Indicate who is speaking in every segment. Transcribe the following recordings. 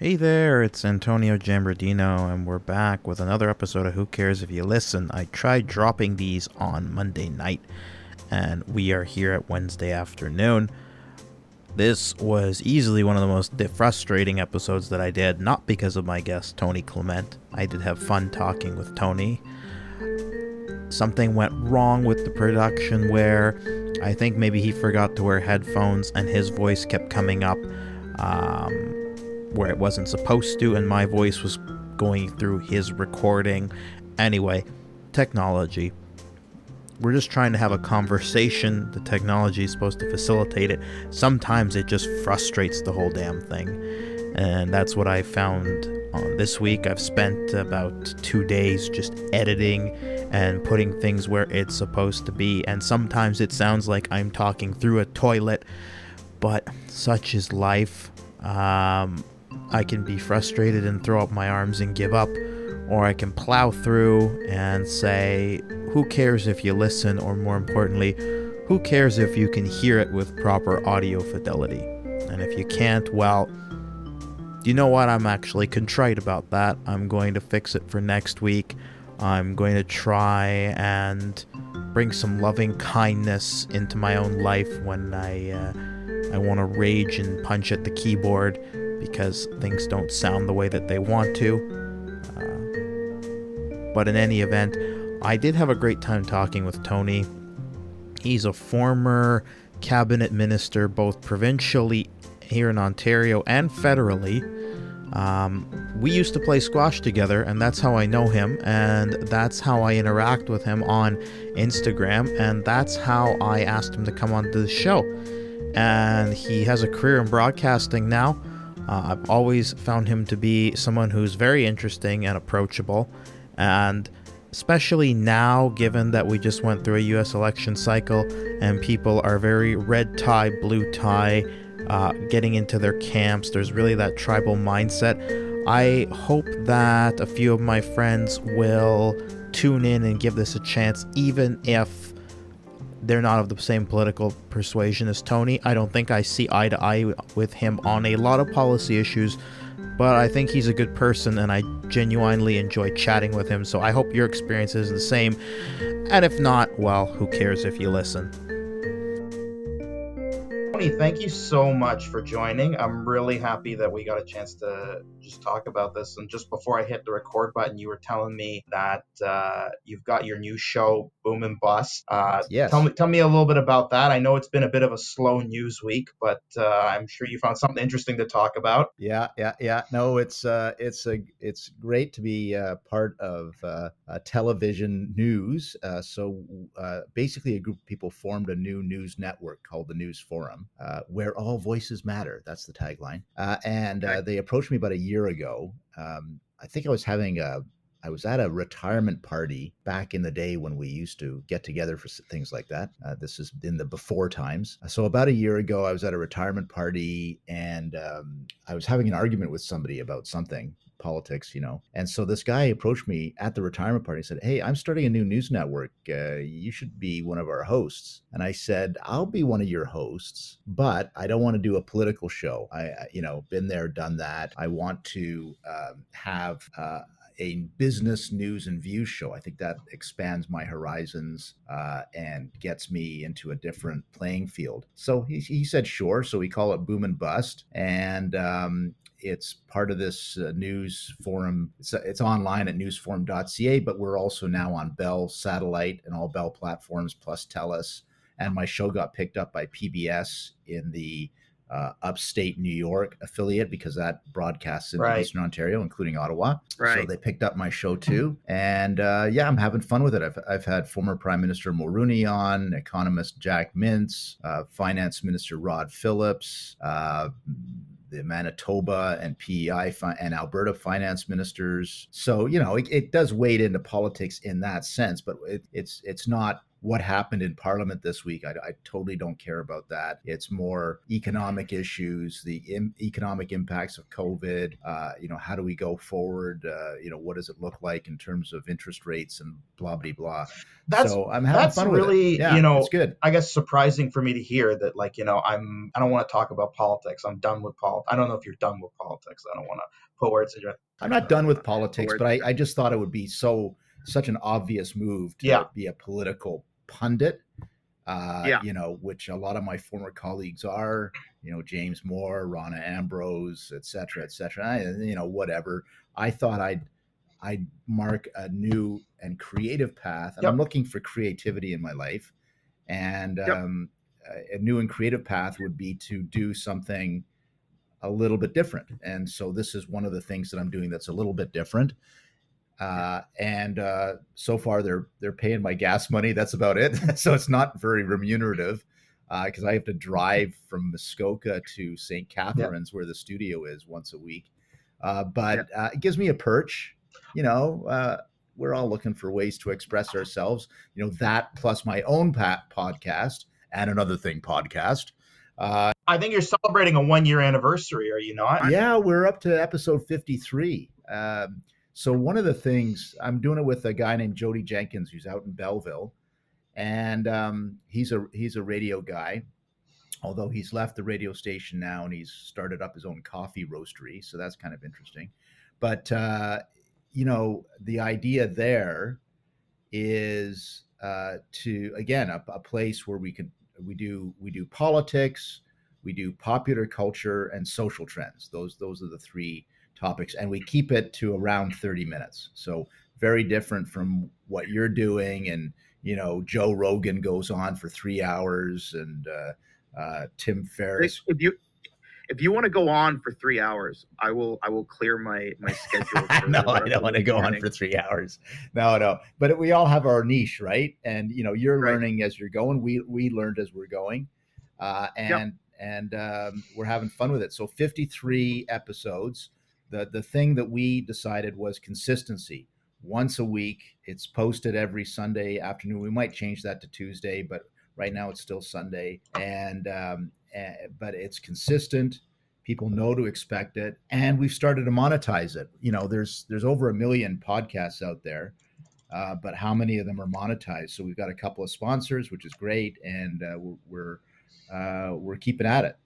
Speaker 1: Hey there, it's Antonio Jambradino, and we're back with another episode of Who Cares If You Listen. I tried dropping these on Monday night, and we are here at Wednesday afternoon. This was easily one of the most frustrating episodes that I did, not because of my guest, Tony Clement. I did have fun talking with Tony. Something went wrong with the production where I think maybe he forgot to wear headphones and his voice kept coming up. Um, where it wasn't supposed to, and my voice was going through his recording. Anyway, technology. We're just trying to have a conversation. The technology is supposed to facilitate it. Sometimes it just frustrates the whole damn thing. And that's what I found on this week. I've spent about two days just editing and putting things where it's supposed to be. And sometimes it sounds like I'm talking through a toilet, but such is life. Um, I can be frustrated and throw up my arms and give up, or I can plow through and say, Who cares if you listen, or more importantly, who cares if you can hear it with proper audio fidelity? And if you can't, well, you know what? I'm actually contrite about that. I'm going to fix it for next week. I'm going to try and bring some loving kindness into my own life when I uh, I want to rage and punch at the keyboard because things don't sound the way that they want to. Uh, but in any event, I did have a great time talking with Tony. He's a former cabinet minister, both provincially here in Ontario and federally. Um, we used to play squash together, and that's how I know him, and that's how I interact with him on Instagram, and that's how I asked him to come on the show. And he has a career in broadcasting now. Uh, I've always found him to be someone who's very interesting and approachable, and especially now, given that we just went through a US election cycle and people are very red tie, blue tie, uh, getting into their camps, there's really that tribal mindset. I hope that a few of my friends will tune in and give this a chance, even if they're not of the same political persuasion as Tony. I don't think I see eye to eye with him on a lot of policy issues, but I think he's a good person and I genuinely enjoy chatting with him. So I hope your experience is the same. And if not, well, who cares if you listen? Tony, thank you so much for joining. I'm really happy that we got a chance to just talk about this. And just before I hit the record button, you were telling me that uh, you've got your new show, Boom and Bust. Uh,
Speaker 2: yes.
Speaker 1: Tell me, tell me a little bit about that. I know it's been a bit of a slow news week, but uh, I'm sure you found something interesting to talk about.
Speaker 2: Yeah, yeah, yeah. No, it's uh, it's a it's great to be uh, part of uh, television news. so basically, a group of people formed a new news network called the News Forum uh, where all voices matter. That's the tagline. Uh, and uh, they approached me about a year ago. Um, I think I was having a I was at a retirement party back in the day when we used to get together for things like that. Uh, this is in the before times. So about a year ago, I was at a retirement party and um, I was having an argument with somebody about something, politics, you know. And so this guy approached me at the retirement party and said, Hey, I'm starting a new news network. Uh, you should be one of our hosts. And I said, I'll be one of your hosts, but I don't want to do a political show. I, you know, been there, done that. I want to um, have, uh, a business news and views show. I think that expands my horizons uh, and gets me into a different playing field. So he, he, said, sure. So we call it Boom and Bust. And um, it's part of this uh, news forum. It's, it's online at newsforum.ca, but we're also now on Bell Satellite and all Bell platforms plus TELUS. And my show got picked up by PBS in the uh, upstate New York affiliate because that broadcasts in right. Eastern Ontario, including Ottawa. Right. So they picked up my show too. And uh, yeah, I'm having fun with it. I've, I've had former Prime Minister Mulroney on, economist Jack Mintz, uh, Finance Minister Rod Phillips, uh, the Manitoba and PEI fi- and Alberta finance ministers. So you know, it, it, does wade into politics in that sense, but it, it's it's not what happened in Parliament this week. I, I totally don't care about that. It's more economic issues, the Im- economic impacts of COVID. Uh, you know, how do we go forward? Uh, you know, what does it look like in terms of interest rates and blah blah blah.
Speaker 1: That's
Speaker 2: so I'm having
Speaker 1: that's
Speaker 2: fun with
Speaker 1: really.
Speaker 2: Yeah,
Speaker 1: you know
Speaker 2: it's good.
Speaker 1: I guess surprising for me to hear that like you know I'm I don't want to talk about politics. I'm done with politics. I don't know if you're done with politics. I don't want to put words in your.
Speaker 2: I'm not done with politics, but I, I just thought it would be so such an obvious move to
Speaker 1: Yeah.
Speaker 2: be a political pundit. Uh,
Speaker 1: Yeah.
Speaker 2: you know, which a lot of my former colleagues are. You know, James Moore, Rona Ambrose, et cetera, et cetera. I, you know, whatever. I thought I'd I'd mark a new and creative path, and I'm looking for creativity in my life. And
Speaker 1: Yep.
Speaker 2: um, a new and creative path would be to do something a little bit different. And so this is one of the things that I'm doing that's a little bit different. Uh, and uh, so far they're they're paying my gas money. That's about it. so it's not very remunerative because I have to drive from Muskoka to St. Catharines, where the studio is, once a week. Uh, but uh, it gives me a perch. You know, uh, we're all looking for ways to express ourselves. You know, that plus my own podcast and another thing podcast. Uh,
Speaker 1: I think you're celebrating a one year anniversary, are you not?
Speaker 2: yeah, we're up to episode 53. Um, so one of the things I'm doing it with a guy named Jody Jenkins, who's out in Belleville, and um, he's a he's a radio guy. Although he's left the radio station now and he's started up his own coffee roastery, so that's kind of interesting. But uh, you know, the idea there is uh, to again a, a place where we can we do we do politics, we do popular culture and social trends. Those those are the three topics, and we keep it to around thirty minutes. So very different from what you're doing, and you know Joe Rogan goes on for three hours, and uh, uh, Tim Ferriss.
Speaker 3: if you if you want to go on for three hours, I will I will clear my my schedule.
Speaker 2: no, I don't want to go on for three hours. No, no. But we all have our niche, right? And you know, you're
Speaker 3: Right.
Speaker 2: learning as you're going. We we learned as we're going, uh, and and um, we're having fun with it. So 53 episodes. The the thing that we decided was consistency. Once a week. It's posted every Sunday afternoon. We might change that to Tuesday, but right now it's still Sunday. And um, eh, but it's consistent people know to expect it and we've started to monetize it you know there's there's over a million podcasts out there uh, but how many of them are monetized so we've got a couple of sponsors which is great and uh, we're we're, uh, we're keeping at it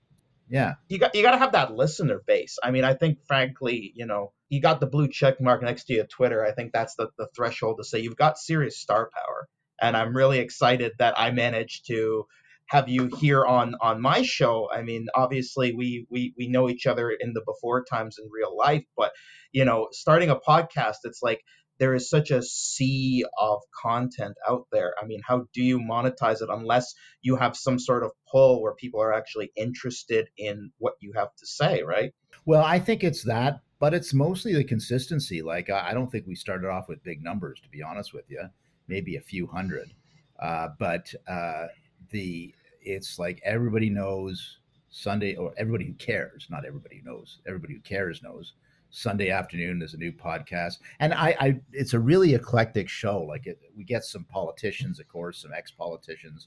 Speaker 2: yeah
Speaker 1: You got you got to have that listener base. I mean, I think frankly, you know, you got the blue check mark next to your Twitter. I think that's the, the threshold to say you've got serious star power. And I'm really excited that I managed to have you here on on my show. I mean, obviously we we we know each other in the before times in real life, but you know, starting a podcast, it's like there is such a sea of content out there. I mean, how do you monetize it unless you have some sort of pull where people are actually interested in what you have to say, right?
Speaker 2: well i think it's that but it's mostly the consistency like i, don't think we started off with big numbers to be honest with you maybe a few hundred uh, but uh, the it's like everybody knows sunday or everybody who cares not everybody who knows everybody who cares knows sunday afternoon there's a new podcast. And i, I it's a really eclectic show. Like it, we get some politicians of course some ex-politicians.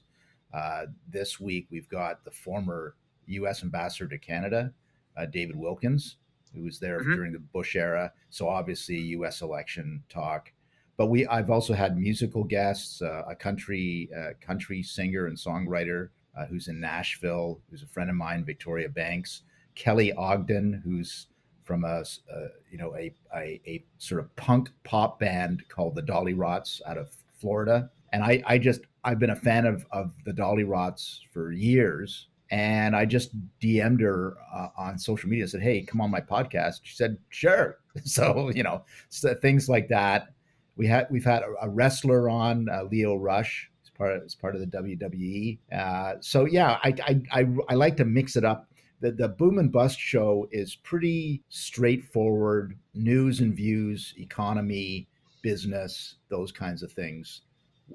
Speaker 2: Uh, this week we've got the former u.s ambassador to canada uh, david wilkins who was there
Speaker 3: Mhm.
Speaker 2: during the bush era. So obviously u.s election talk. But we i've also had musical guests uh, a country uh, country singer and songwriter uh, who's in nashville who's a friend of mine victoria banks. Kelly ogden who's from a, s- uh, you know a, a a sort of punk pop band called the Dollyrots out of florida. And i i just i've been a fan of of the Dollyrots for years. And i just dm'd her uh, on social media said hey come on my podcast. She said sure. So you know so things like that. We had we've had a, a wrestler on uh, Leo Rush. As part of, as part of the WWE. Uh, so yeah, I, I I I like to mix it up. The the Boom and Bust show is pretty straightforward news and views, economy, business, those kinds of things.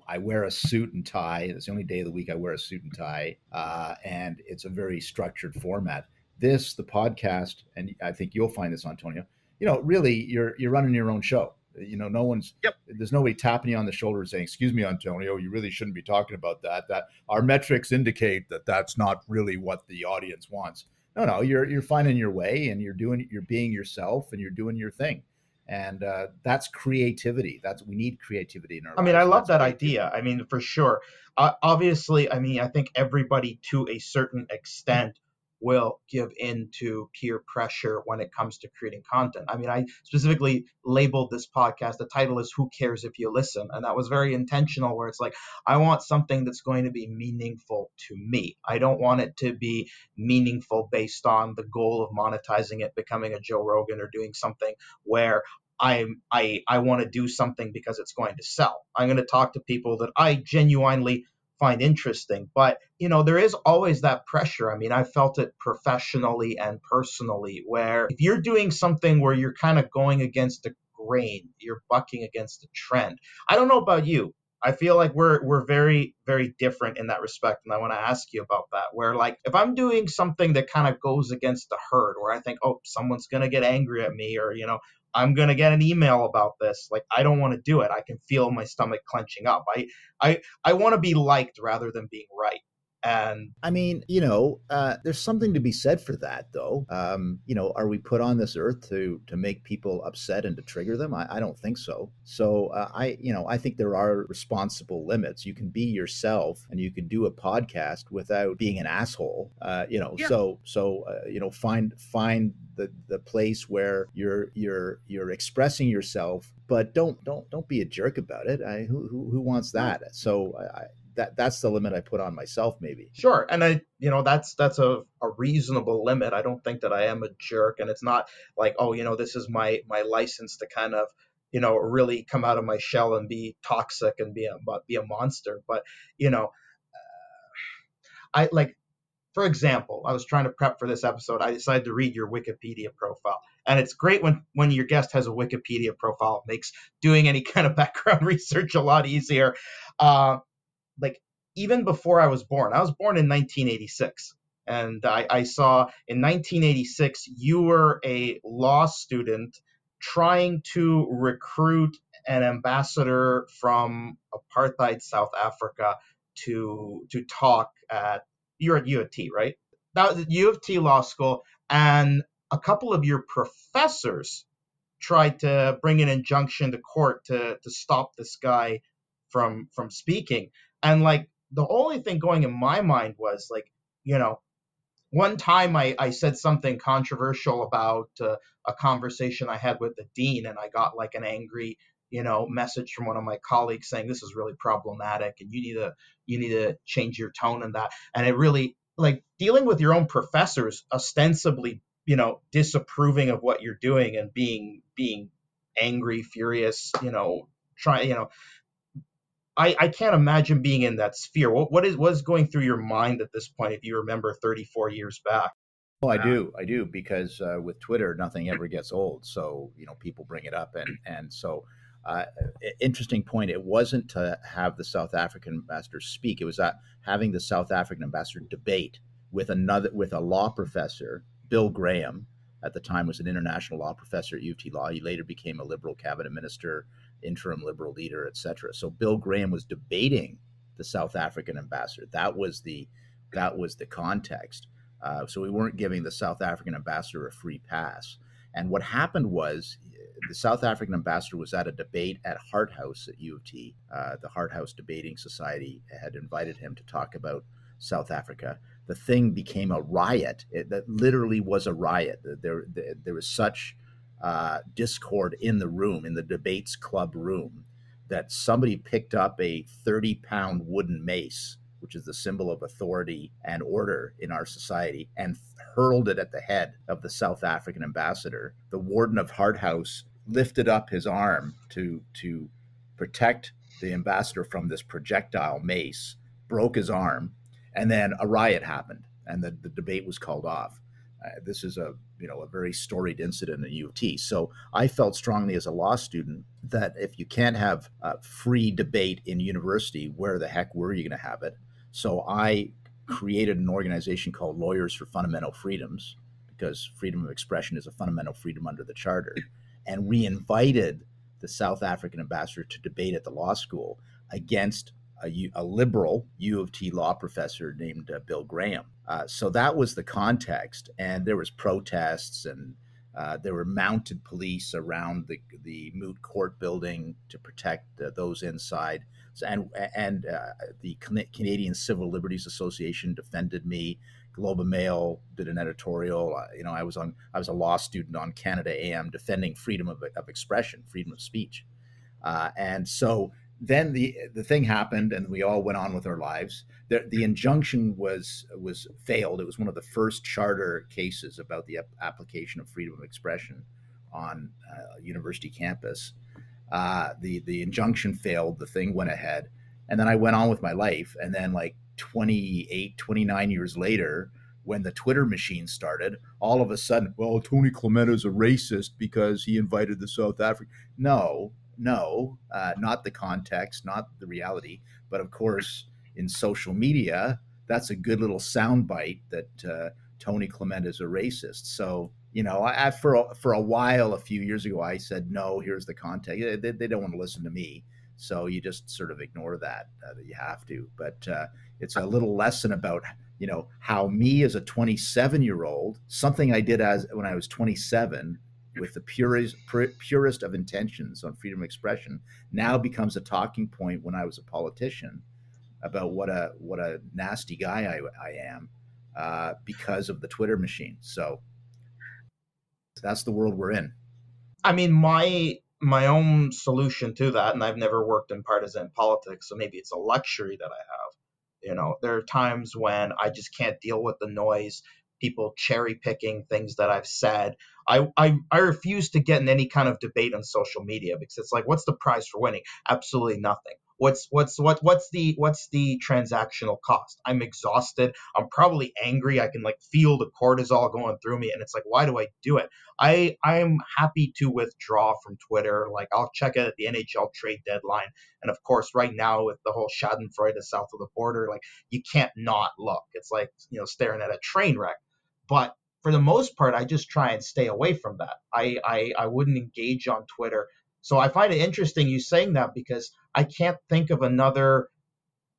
Speaker 2: I wear a suit and tie. It's the only day of the week I wear a suit and tie, uh, and it's a very structured format. This, the podcast, and I think you'll find this, Antonio. You know, really, you're you're running your own show You know, no one's.
Speaker 3: Yep.
Speaker 2: There's nobody tapping you on the shoulder saying, "Excuse me, Antonio, you really shouldn't be talking about that." That our metrics indicate that that's not really what the audience wants. No, no, you're you're finding your way and you're doing you're being yourself and you're doing your thing, and uh, that's creativity. That's we need creativity in our.
Speaker 1: I mean, I love
Speaker 2: That's
Speaker 1: that idea. I mean, for sure. Uh, obviously, I mean, I think everybody to a certain extent will give in to peer pressure when it comes to creating content. I mean, I specifically labeled this podcast, the title is Who Cares If You Listen? And that was very intentional, where it's like, I want something that's going to be meaningful to me. I don't want it to be meaningful based on the goal of monetizing it, becoming a Joe Rogan, or doing something where I'm I I want to do something because it's going to sell. I'm going to talk to people that I genuinely find interesting. But you know, there is always that pressure. I mean, I felt it professionally and personally where if you're doing something where you're kind of going against the grain, you're bucking against the trend. I don't know about you. I feel like we're we're very very different in that respect, and I want to ask you about that. Where like if I'm doing something that kind of goes against the herd, where I think oh someone's gonna get angry at me, or you know I'm gonna get an email about this, like I don't want to do it. I can feel my stomach clenching up. I I I want to be liked rather than being right. And
Speaker 2: I mean, you know, uh, there's something to be said for that, though. Um, you know, are we put on this earth to to make people upset and to trigger them? I, I don't think so. So uh, I, you know, I think there are responsible limits. You can be yourself, and you can do a podcast without being an asshole. Uh, you know,
Speaker 3: Yeah.
Speaker 2: so so uh, you know, find find the the place where you're you're you're expressing yourself, but don't don't don't be a jerk about it. I, who, who who wants that? So I, I that that's the limit I put on myself, maybe.
Speaker 1: Sure, and I, you know, that's that's a, a reasonable limit. I don't think that I am a jerk, and it's not like, oh, you know, this is my my license to kind of, you know, really come out of my shell and be toxic and be a be a monster. But you know, uh, I like, for example, I was trying to prep for this episode. I decided to read your Wikipedia profile, and it's great when when your guest has a Wikipedia profile. It makes doing any kind of background research a lot easier. Uh, like even before I was born. I was born in 1986. And I, I saw in 1986, you were a law student trying to recruit an ambassador from apartheid South Africa to to talk at you're at U of T, right? That was U of T Law School, and a couple of your professors tried to bring an injunction to court to to stop this guy from from speaking. And like the only thing going in my mind was like, you know, one time I, I said something controversial about uh, a conversation I had with the dean, and I got like an angry, you know, message from one of my colleagues saying this is really problematic, and you need to you need to change your tone and that. And it really like dealing with your own professors ostensibly, you know, disapproving of what you're doing and being being angry, furious, you know, try, you know, I, I can't imagine being in that sphere. What what is what is going through your mind at this point if you remember 34 years back?
Speaker 2: Oh, I do, I do, because uh, with Twitter, nothing ever gets old. So you know, people bring it up, and and so uh, interesting point. It wasn't to have the South African ambassador speak; it was that having the South African ambassador debate with another with a law professor, Bill Graham. At the time, was an international law professor at U of T Law. He later became a Liberal cabinet minister, interim Liberal leader, etc. So Bill Graham was debating the South African ambassador. That was the that was the context. Uh, so we weren't giving the South African ambassador a free pass. And what happened was the South African ambassador was at a debate at Hart House at U of T. Uh, the Hart House Debating Society had invited him to talk about South Africa. The thing became a riot. It, that literally was a riot. There, there, there was such uh, discord in the room, in the debates club room, that somebody picked up a 30 pound wooden mace which is the symbol of authority and order in our society, and hurled it at the head of the South African ambassador. The warden of Hart House lifted up his arm to to protect the ambassador from this projectile mace, broke his arm, and then a riot happened, and the, the debate was called off. This is a you know a very storied incident at U of T. So I felt strongly as a law student that if you can't have uh, free debate in university, where the heck were you going to have it? So I created an organization called Lawyers for Fundamental Freedoms because freedom of expression is a fundamental freedom under the charter, and we invited the South African ambassador to debate at the law school against a, a liberal U of T law professor named uh, Bill Graham. Uh, so that was the context, and there was protests and uh, there were mounted police around the the moot court building to protect uh, those inside. So, and and uh, the Canadian Civil Liberties Association defended me. Globe and Mail did an editorial. You know, I was on I was a law student on Canada AM defending freedom of, of expression, freedom of speech, uh, and so then the the thing happened, and we all went on with our lives. The, the injunction was was failed. It was one of the first charter cases about the application of freedom of expression on uh, university campus. Uh, the the injunction failed. The thing went ahead, and then I went on with my life. And then like 28, 29 years later, when the Twitter machine started, all of a sudden, well, Tony Clement is a racist because he invited the South African. No, no, uh, not the context, not the reality. But of course, in social media, that's a good little soundbite that uh, Tony Clement is a racist. So you know, I, I, for a, for a while, a few years ago, I said no. Here's the context. They, they don't want to listen to me, so you just sort of ignore that. Uh, that you have to. But uh, it's a little lesson about you know how me as a 27 year old, something I did as when I was 27 with the purest, purest of intentions on freedom of expression now becomes a talking point when I was a politician about what a what a nasty guy I, I am uh, because of the Twitter machine. So that's the world we're in.
Speaker 1: I mean, my my own solution to that, and I've never worked in partisan politics, so maybe it's a luxury that I have. You know, there are times when I just can't deal with the noise people cherry picking things that I've said. I, I I refuse to get in any kind of debate on social media because it's like, what's the prize for winning? Absolutely nothing. What's what's what what's the what's the transactional cost? I'm exhausted. I'm probably angry. I can like feel the cortisol going through me, and it's like, why do I do it? I I'm happy to withdraw from Twitter. Like I'll check it at the NHL trade deadline, and of course, right now with the whole Schadenfreude south of the border, like you can't not look. It's like you know staring at a train wreck. But for the most part, I just try and stay away from that. I, I, I wouldn't engage on Twitter. So I find it interesting you saying that because I can't think of another,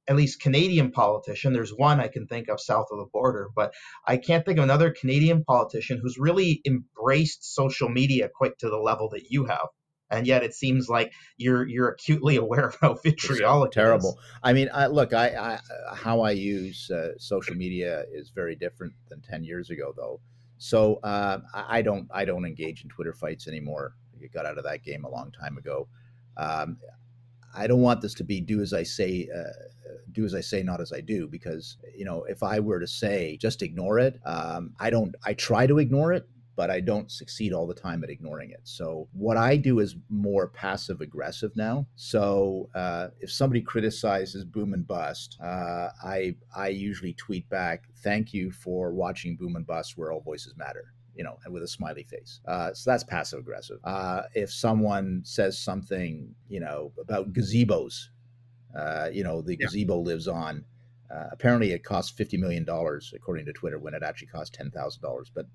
Speaker 1: at least Canadian politician. There's one I can think of south of the border, but I can't think of another Canadian politician who's really embraced social media quite to the level that you have and yet it seems like you're you're acutely aware of how vitriolic
Speaker 2: terrible. I mean, I, look, I, I, how I use uh, social media is very different than ten years ago, though. So uh, I don't I don't engage in Twitter fights anymore. I got out of that game a long time ago. Um, I don't want this to be do as I say, uh, do as I say, not as I do, because you know if I were to say just ignore it, um, I don't. I try to ignore it, but I don't succeed all the time at ignoring it. So what I do is more passive aggressive now. So uh, if somebody criticizes Boom and Bust, uh, I I usually tweet back, "Thank you for watching Boom and Bust, where all voices matter." You know, and with a smiley face. Uh, so that's passive aggressive. Uh, if someone says something, you know, about gazebos, uh, you know, the yeah. gazebo lives on. Uh, apparently, it costs fifty million dollars, according to Twitter, when it actually costs ten thousand dollars. But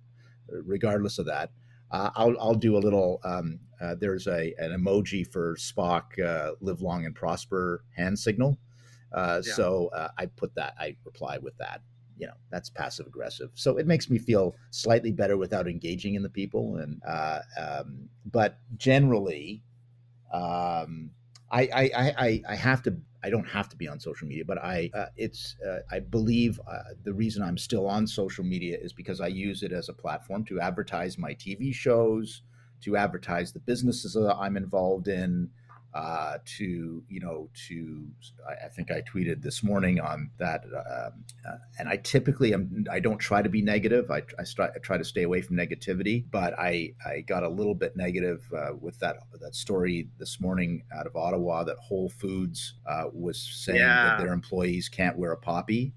Speaker 2: regardless of that. Uh, I'll, I'll do a little. Um, uh, there's a an emoji for Spock, uh, live long and prosper hand signal. Uh, yeah. So uh, I put that. I reply with that. You know, that's passive aggressive. So it makes me feel slightly better without engaging in the people. And uh, um, but generally, um, I, I, I I have to I don't have to be on social media, but I uh, it's uh, I believe uh, the reason I'm still on social media is because I use it as a platform to advertise my TV shows, to advertise the businesses that I'm involved in, uh, to you know to I, think I tweeted this morning on that, uh, uh, and I typically am I don't try to be negative. I, I, I, try to stay away from negativity, but I I got a little bit negative uh, with that that story this morning out of Ottawa that Whole Foods uh, was saying yeah. that their employees can't wear a poppy.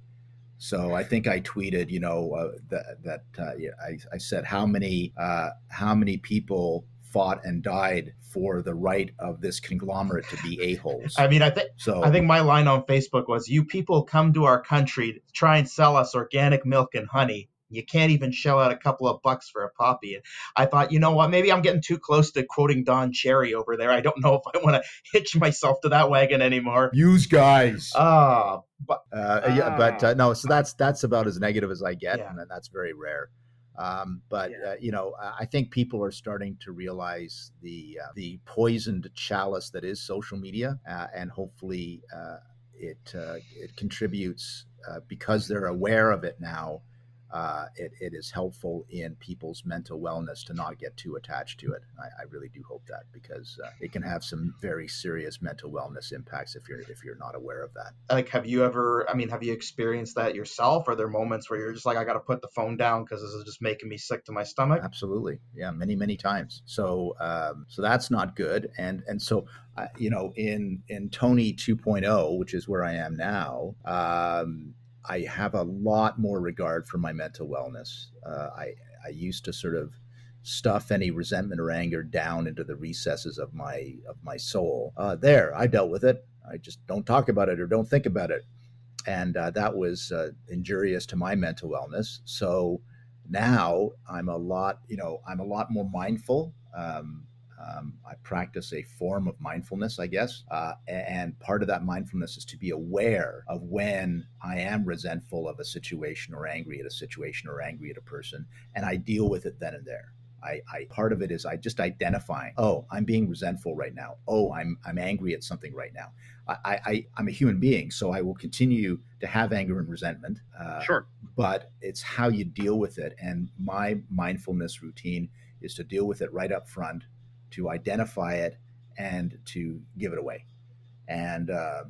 Speaker 2: So I think I tweeted, you know, uh, that that uh, yeah, I, I, said how many uh, how many people fought and died for the right of this conglomerate to be a holes.
Speaker 1: I mean, I think so. I think my line on Facebook was, "You people come to our country, try and sell us organic milk and honey. You can't even shell out a couple of bucks for a puppy. And I thought, you know what? Maybe I'm getting too close to quoting Don Cherry over there. I don't know if I want to hitch myself to that wagon anymore.
Speaker 2: Use guys.
Speaker 1: Ah, but
Speaker 2: Uh, yeah, but uh,
Speaker 1: Ah.
Speaker 2: no. So that's that's about as negative as I get,
Speaker 1: Yeah.
Speaker 2: and that's very rare. Um, but
Speaker 1: Yeah.
Speaker 2: uh, you know, I think people are starting to realize the uh, the poisoned chalice that is social media, uh, and hopefully uh, it uh, it contributes uh, because they're aware of it now. Uh, it, it is helpful in people's mental wellness to not get too attached to it. I, I really do hope that because uh, it can have some very serious mental wellness impacts if you're if you're not aware of that.
Speaker 1: like, have you ever? I mean, have you experienced that yourself? Are there moments where you're just like, I got to put the phone down because this is just making me sick to my stomach?
Speaker 2: Absolutely, yeah, many many times. So um, so that's not good, and and so uh, you know in in Tony 2.0, which is where I am now. Um, I have a lot more regard for my mental wellness. Uh, I I used to sort of stuff any resentment or anger down into the recesses of my of my soul. Uh, there, I dealt with it. I just don't talk about it or don't think about it, and uh, that was uh, injurious to my mental wellness. So now I'm a lot, you know, I'm a lot more mindful. Um, um, I practice a form of mindfulness, I guess. Uh, and part of that mindfulness is to be aware of when I am resentful of a situation or angry at a situation or angry at a person, and I deal with it then and there. I, I part of it is I just identifying. Oh, I'm being resentful right now. Oh, I'm I'm angry at something right now. I, I I'm a human being, so I will continue to have anger and resentment. Uh,
Speaker 3: Sure.
Speaker 2: but it's how you deal with it. And my mindfulness routine is to deal with it right up front, to identify it, and to give it away. And uh,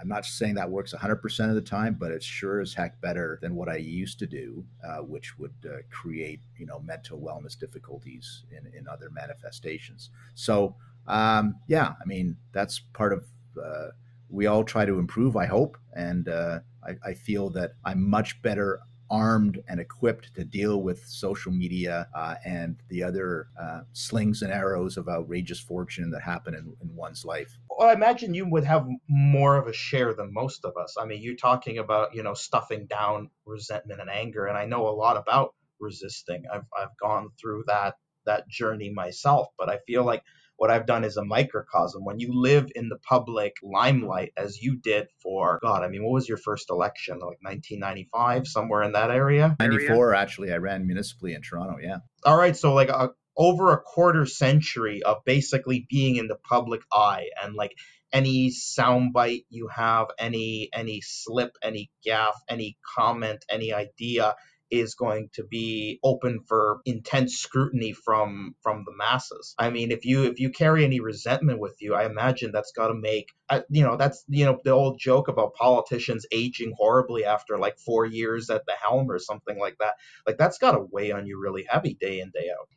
Speaker 2: I'm not saying that works 100% of the time, but it's sure as heck better than what I used to do, uh, which would uh, create, you know, mental wellness difficulties in, in other manifestations. So, um, yeah, I mean, that's part of. Uh, we all try to improve, I hope, and uh, I, I feel that I'm much better armed and equipped to deal with social media uh, and the other uh, slings and arrows of outrageous fortune that happen in, in one's life.
Speaker 1: Well, I imagine you would have more of a share than most of us. I mean, you're talking about, you know, stuffing down resentment and anger, and I know a lot about resisting. I've I've gone through that that journey myself, but I feel like what I've done is a microcosm. When you live in the public limelight, as you did for God, I mean, what was your first election? Like 1995, somewhere in that area.
Speaker 2: 94, actually, I ran municipally in Toronto. Yeah.
Speaker 1: All right, so like a, over a quarter century of basically being in the public eye and like any soundbite you have, any any slip, any gaffe, any comment, any idea is going to be open for intense scrutiny from from the masses. I mean, if you if you carry any resentment with you, I imagine that's got to make you know that's you know the old joke about politicians aging horribly after like 4 years at the helm or something like that. Like that's got to weigh on you really heavy day in day out.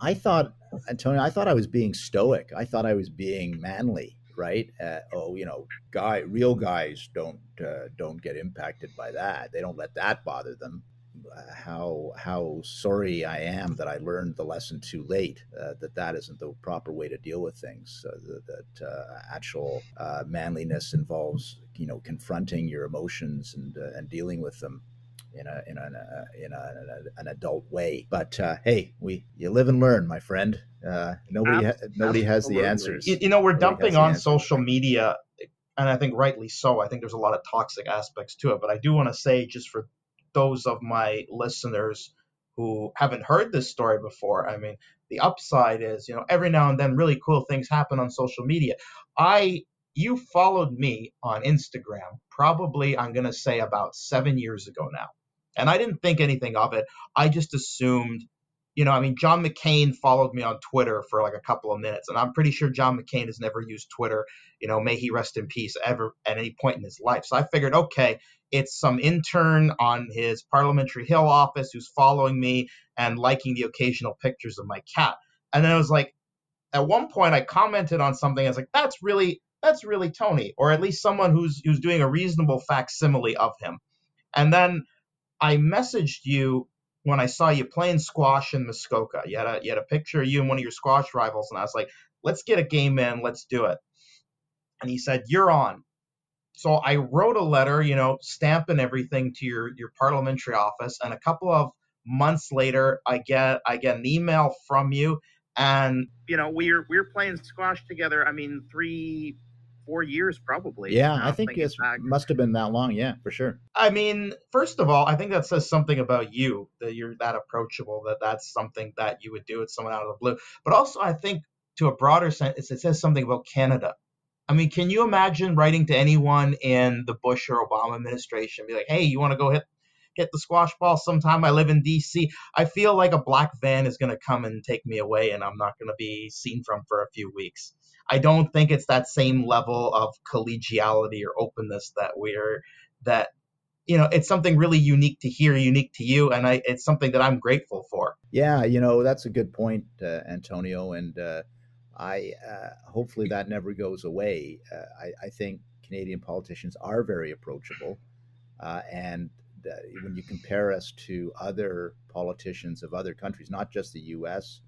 Speaker 2: I thought, Antonio, I thought I was being stoic. I thought I was being manly, right? Uh, oh, you know, guy, real guys don't uh, don't get impacted by that. They don't let that bother them. Uh, how how sorry I am that I learned the lesson too late. Uh, that that isn't the proper way to deal with things. That that uh, actual uh, manliness involves you know confronting your emotions and and dealing with them in a in a in a, in a an adult way. But uh, hey, we you live and learn, my friend. Uh, nobody ha- nobody has the answers.
Speaker 1: You, you know, we're
Speaker 2: Nobody
Speaker 1: dumping on social media, and I think rightly so. I think there's a lot of toxic aspects to it. But I do want to say, just for those of my listeners who haven't heard this story before, I mean, the upside is, you know, every now and then really cool things happen on social media. I you followed me on Instagram probably I'm going to say about 7 years ago now. And I didn't think anything of it. I just assumed you know, I mean, John McCain followed me on Twitter for like a couple of minutes, and I'm pretty sure John McCain has never used Twitter. You know, may he rest in peace ever at any point in his life. So I figured, okay, it's some intern on his Parliamentary Hill office who's following me and liking the occasional pictures of my cat. And then I was like, at one point, I commented on something. I was like, that's really, that's really Tony, or at least someone who's who's doing a reasonable facsimile of him. And then I messaged you when I saw you playing squash in Muskoka. You had a you had a picture of you and one of your squash rivals, and I was like, let's get a game in, let's do it. And he said, You're on. so I wrote a letter, you know, stamping everything to your your parliamentary office, and a couple of months later, I get I get an email from you, and
Speaker 3: You know, we're we're playing squash together. I mean, three, four years probably.
Speaker 2: Yeah, I think it must have been that long. Yeah, for sure.
Speaker 1: I mean, first of all, I think that says something about you that you're that approachable, that that's something that you would do with someone out of the blue. But also, I think to a broader sense, it says something about Canada. I mean, can you imagine writing to anyone in the Bush or Obama administration, be like, "Hey, you want to go hit hit the squash ball sometime? I live in D.C." I feel like a black van is going to come and take me away, and I'm not going to be seen from for a few weeks. I don't think it's that same level of collegiality or openness that we're that you know it's something really unique to hear unique to you and i it's something that i'm grateful for
Speaker 2: Yeah, you know that's a good point, uh, Antonio, and uh, I uh, hopefully that never goes away. Uh, I, I think Canadian politicians are very approachable, uh, and uh, when you compare us to other politicians of other countries, not just the U.S.,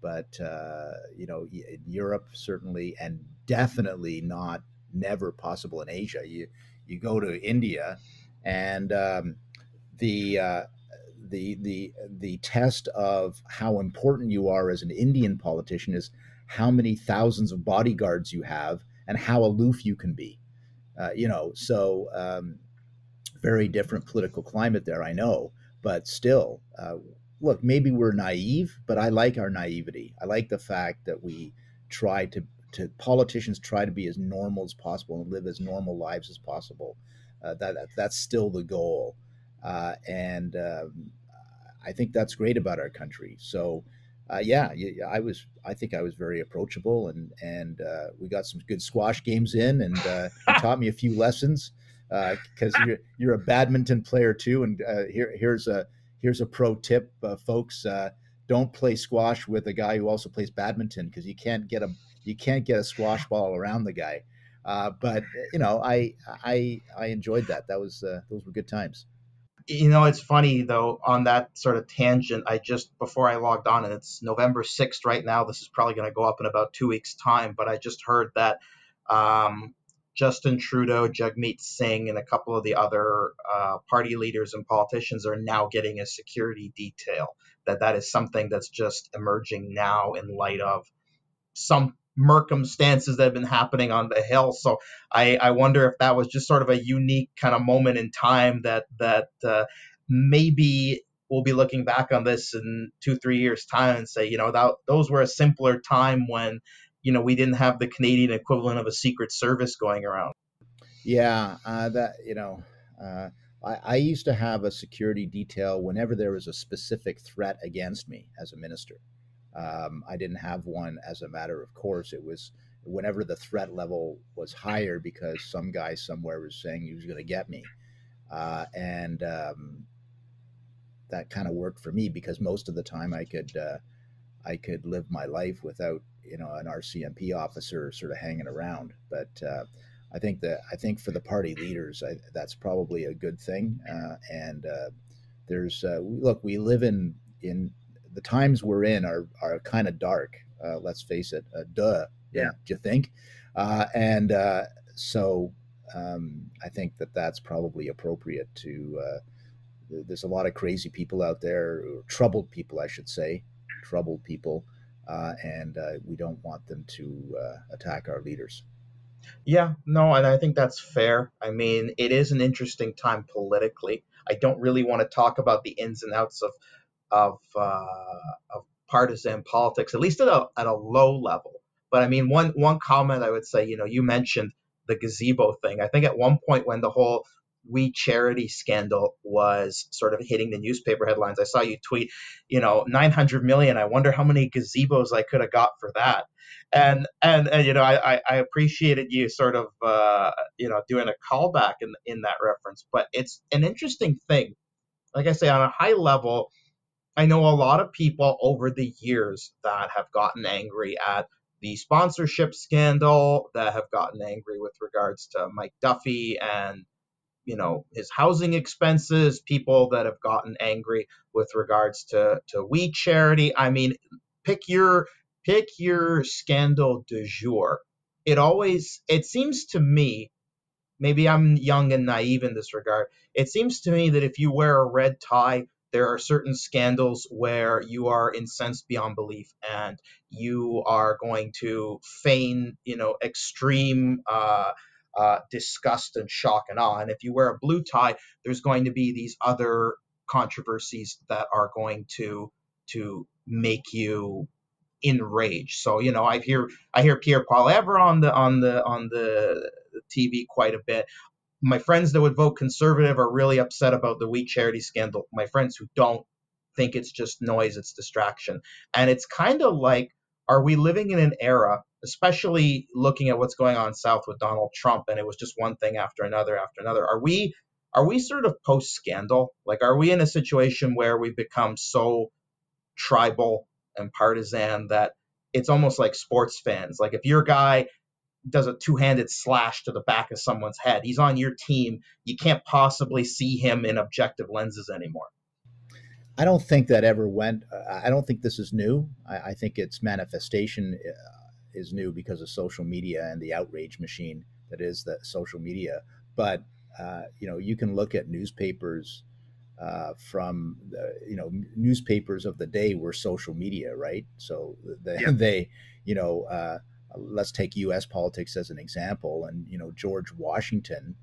Speaker 2: but uh, you know, in Europe certainly, and definitely not never possible in Asia. You you go to India, and um, the uh, the the the test of how important you are as an Indian politician is how many thousands of bodyguards you have and how aloof you can be. Uh, you know, so um, very different political climate there, I know, but still, uh, look, maybe we're naive, but I like our naivety. I like the fact that we try to to politicians try to be as normal as possible and live as normal lives as possible. Uh, that that's still the goal, uh, and um, I think that's great about our country. So, uh, yeah, I was. I think I was very approachable, and and uh, we got some good squash games in, and uh, taught me a few lessons because you're you're a badminton player too. And uh, here here's a here's a pro tip, uh, folks. Uh, don't play squash with a guy who also plays badminton because you can't get a you can't get a squash ball around the guy. Uh, but you know, I I I enjoyed that. That was uh, those were good times.
Speaker 1: you know it's funny though on that sort of tangent i just before i logged on and it's november 6th right now this is probably going to go up in about two weeks time but i just heard that um, justin trudeau jagmeet singh and a couple of the other uh, party leaders and politicians are now getting a security detail that that is something that's just emerging now in light of some circumstances that have been happening on the hill. So I, I wonder if that was just sort of a unique kind of moment in time that that uh, maybe we'll be looking back on this in two three years time and say you know that those were a simpler time when you know we didn't have the Canadian equivalent of a secret service going around.
Speaker 2: Yeah, uh, that you know, uh, I, I used to have a security detail whenever there was a specific threat against me as a minister. Um, I didn't have one as a matter of course. It was whenever the threat level was higher because some guy somewhere was saying he was going to get me, uh, and um, that kind of worked for me because most of the time I could uh, I could live my life without you know an RCMP officer sort of hanging around. But uh, I think that I think for the party leaders, I, that's probably a good thing. Uh, and uh, there's uh, look, we live in in the times we're in are are kind of dark. Uh, let's face it. Uh, duh.
Speaker 3: Yeah.
Speaker 2: Do you think? Uh, and uh, so um, I think that that's probably appropriate to. Uh, there's a lot of crazy people out there, or troubled people, I should say, troubled people, and uh, we don't want them to uh, attack our leaders.
Speaker 1: Yeah, no, and I think that's fair. I mean, it is an interesting time politically. I don't really want to talk about the ins and outs of of uh, of partisan politics, at least at a at a low level. But I mean, one one comment I would say, you know, you mentioned the gazebo thing. I think at one point when the whole We Charity scandal was sort of hitting the newspaper headlines, I saw you tweet, you know, 900 million. I wonder how many gazebos I could have got for that. And and, and you know, I, I appreciated you sort of uh, you know doing a callback in in that reference. But it's an interesting thing. Like I say, on a high level I know a lot of people over the years that have gotten angry at the sponsorship scandal, that have gotten angry with regards to Mike Duffy and you know his housing expenses, people that have gotten angry with regards to to We Charity. I mean, pick your pick your scandal du jour. It always it seems to me maybe I'm young and naive in this regard. It seems to me that if you wear a red tie, there are certain scandals where you are incensed beyond belief and you are going to feign, you know, extreme uh, uh, disgust and shock and awe. And if you wear a blue tie, there's going to be these other controversies that are going to to make you enraged. So you know, I hear I hear Pierre Poilievre on the on the on the TV quite a bit. My friends that would vote conservative are really upset about the We Charity scandal. My friends who don't think it's just noise, it's distraction. And it's kind of like, are we living in an era, especially looking at what's going on south with Donald Trump, and it was just one thing after another after another. Are we are we sort of post scandal? Like, are we in a situation where we've become so tribal and partisan that it's almost like sports fans. Like, if your guy does a two-handed slash to the back of someone's head. He's on your team. You can't possibly see him in objective lenses anymore.
Speaker 2: I don't think that ever went. Uh, I don't think this is new. I, I think its manifestation uh, is new because of social media and the outrage machine that is the social media. But uh, you know, you can look at newspapers uh, from the, you know newspapers of the day were social media, right? So they, yeah. they you know, uh, let's take U.S. politics as an example, and you know, George Washington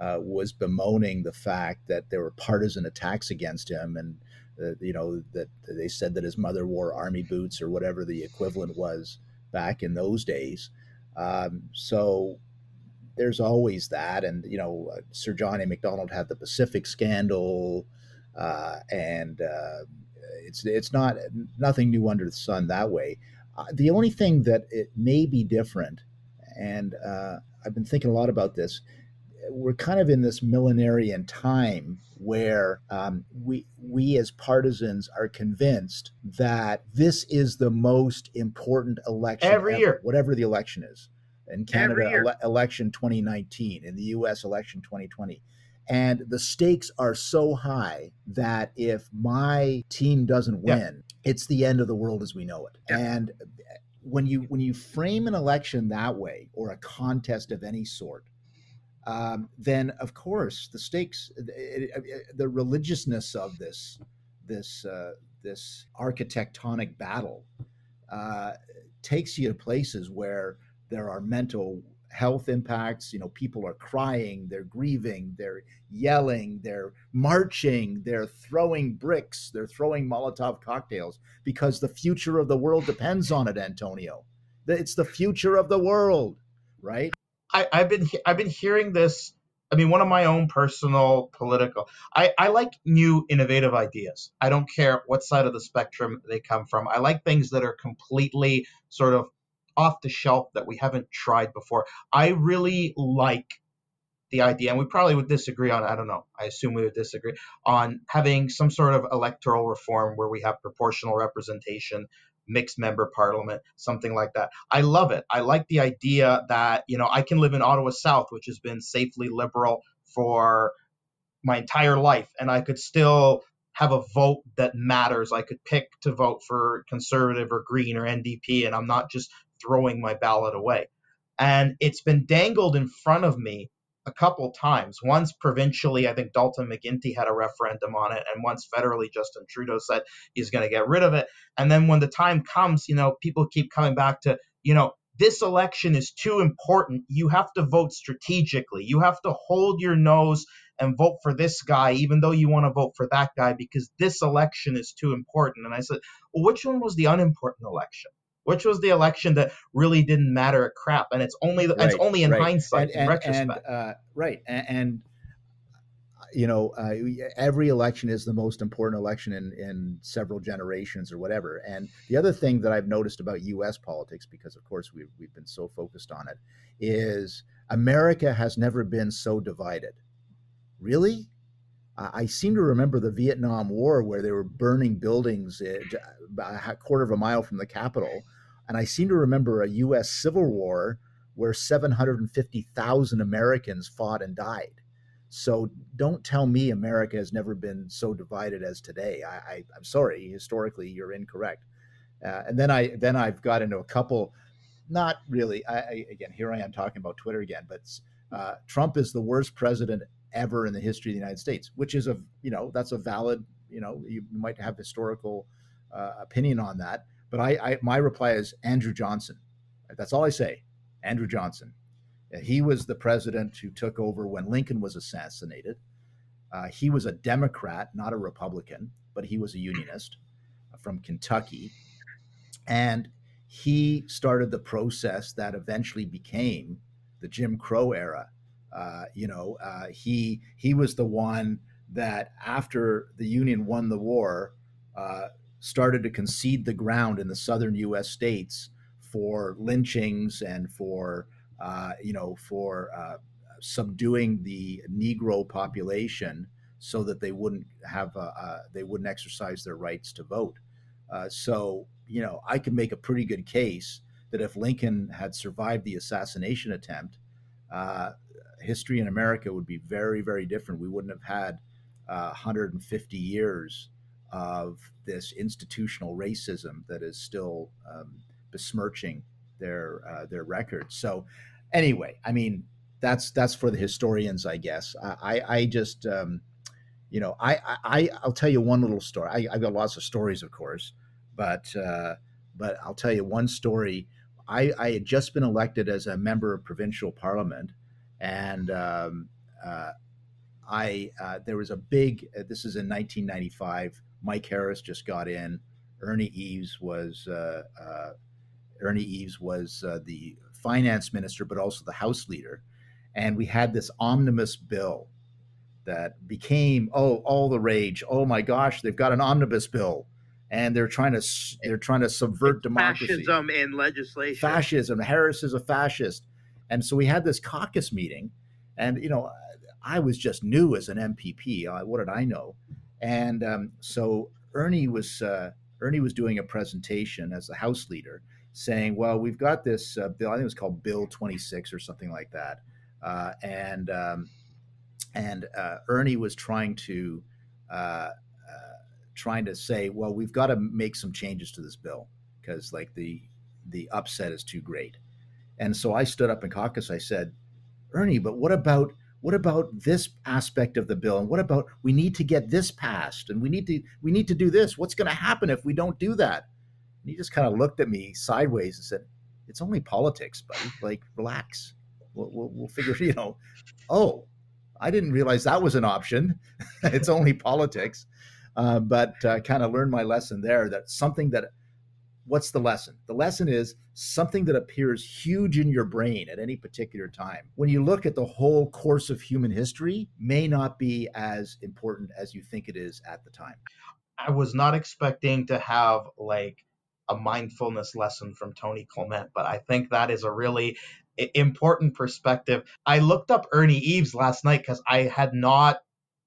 Speaker 2: uh, was bemoaning the fact that there were partisan attacks against him, and uh, you know that they said that his mother wore army boots or whatever the equivalent was back in those days. Um, so there's always that, and you know, uh, Sir John A. Macdonald had the Pacific scandal, uh, and uh, it's it's not nothing new under the sun that way. Uh, the only thing that it may be different, and uh, I've been thinking a lot about this. We're kind of in this millenarian time where um, we we as partisans are convinced that this is the most important election
Speaker 1: every ever, year,
Speaker 2: whatever the election is. In Canada, ele- election 2019, in the U.S. election 2020, and the stakes are so high that if my team doesn't win, yeah. it's the end of the world as we know it. Yeah. And when you when you frame an election that way or a contest of any sort, um, then of course the stakes, it, it, the religiousness of this this uh, this architectonic battle uh, takes you to places where there are mental health impacts. You know, people are crying, they're grieving, they're yelling, they're marching, they're throwing bricks, they're throwing Molotov cocktails because the future of the world depends on it, Antonio. It's the future of the world, right?
Speaker 1: I, have been I've been hearing this. I mean, one of my own personal political. I, I like new innovative ideas. I don't care what side of the spectrum they come from. I like things that are completely sort of off the shelf that we haven't tried before. I really like the idea, and we probably would disagree on, I don't know, I assume we would disagree on having some sort of electoral reform where we have proportional representation, mixed member parliament, something like that. I love it. I like the idea that, you know, I can live in Ottawa South, which has been safely liberal for my entire life, and I could still have a vote that matters. I could pick to vote for conservative or green or NDP, and I'm not just throwing my ballot away. And it's been dangled in front of me a couple times. Once provincially, I think Dalton McGuinty had a referendum on it, and once federally, Justin Trudeau said he's going to get rid of it. And then when the time comes, you know, people keep coming back to, you know, this election is too important. You have to vote strategically. You have to hold your nose and vote for this guy, even though you want to vote for that guy, because this election is too important. And I said, well, which one was the unimportant election? Which was the election that really didn't matter a crap, and it's only right, it's only in right. hindsight, and, in and, retrospect.
Speaker 2: And, uh, right, and, and, you know, uh, every election is the most important election in in several generations or whatever. And the other thing that I've noticed about U.S. politics, because of course we've we've been so focused on it, is America has never been so divided. Really, I seem to remember the Vietnam War where they were burning buildings a quarter of a mile from the Capitol. And I seem to remember a U.S. Civil War where 750,000 Americans fought and died. So don't tell me America has never been so divided as today. I, am sorry, historically, you're incorrect. Uh, and then I then I've got into a couple, not really. I, I, again, here I am talking about Twitter again, but uh, Trump is the worst president ever in the history of the United States, which is a you know that's a valid you know you might have historical uh, opinion on that, but I, I my reply is Andrew Johnson. That's all I say. Andrew Johnson. He was the president who took over when Lincoln was assassinated. Uh, he was a Democrat, not a Republican, but he was a Unionist from Kentucky. And he started the process that eventually became the Jim Crow era. Uh, you know, uh, he he was the one that after the Union won the war, uh, started to concede the ground in the southern U.S. states for lynchings and for uh, you know for uh, subduing the Negro population so that they wouldn't have they wouldn't exercise their rights to vote. Uh, so you know, I could make a pretty good case that if Lincoln had survived the assassination attempt, uh, history in America would be very, very different. We wouldn't have had uh, 150 years of this institutional racism that is still um, besmirching their uh, their records. So, anyway, I mean, that's that's for the historians, I guess. I I, just um, you know I I I'll tell you one little story. I, I've got lots of stories, of course, but uh, but I'll tell you one story. I, I had just been elected as a member of provincial parliament, and um, uh, I uh, there was a big. Uh, this is in 1995. Mike Harris just got in. Ernie Eves was uh, uh, Ernie Eves was the finance minister, but also the House leader, and we had this omnibus bill that became oh all the rage. Oh my gosh, they've got an omnibus bill and they're trying to they're trying to subvert democracy.
Speaker 3: Fascism in legislation.
Speaker 2: Fascism. Harris is a fascist, and so we had this caucus meeting, and you know, I was just new as an MPP. Uh, what did I know? And um, so Ernie was uh, Ernie was doing a presentation as the House leader, saying, "Well, we've got this uh, bill. I think it was called Bill 26 or something like that," uh, and um, and uh, Ernie was trying to uh, trying to say, well, we've got to make some changes to this bill because like the the upset is too great. And so I stood up in caucus. I said, Ernie, but what about what about this aspect of the bill? And what about we need to get this passed and we need to we need to do this? What's going to happen if we don't do that? And he just kind of looked at me sideways and said, "It's only politics, buddy. Like, relax. We'll, we'll, we'll figure. You know, oh, I didn't realize that was an option. it's only politics." Uh, but uh, kind of learned my lesson there that something that what's the lesson? The lesson is something that appears huge in your brain at any particular time. When you look at the whole course of human history, may not be as important as you think it is at the time.
Speaker 1: I was not expecting to have like a mindfulness lesson from Tony Clement, but I think that is a really important perspective. I looked up Ernie Eves last night because I had not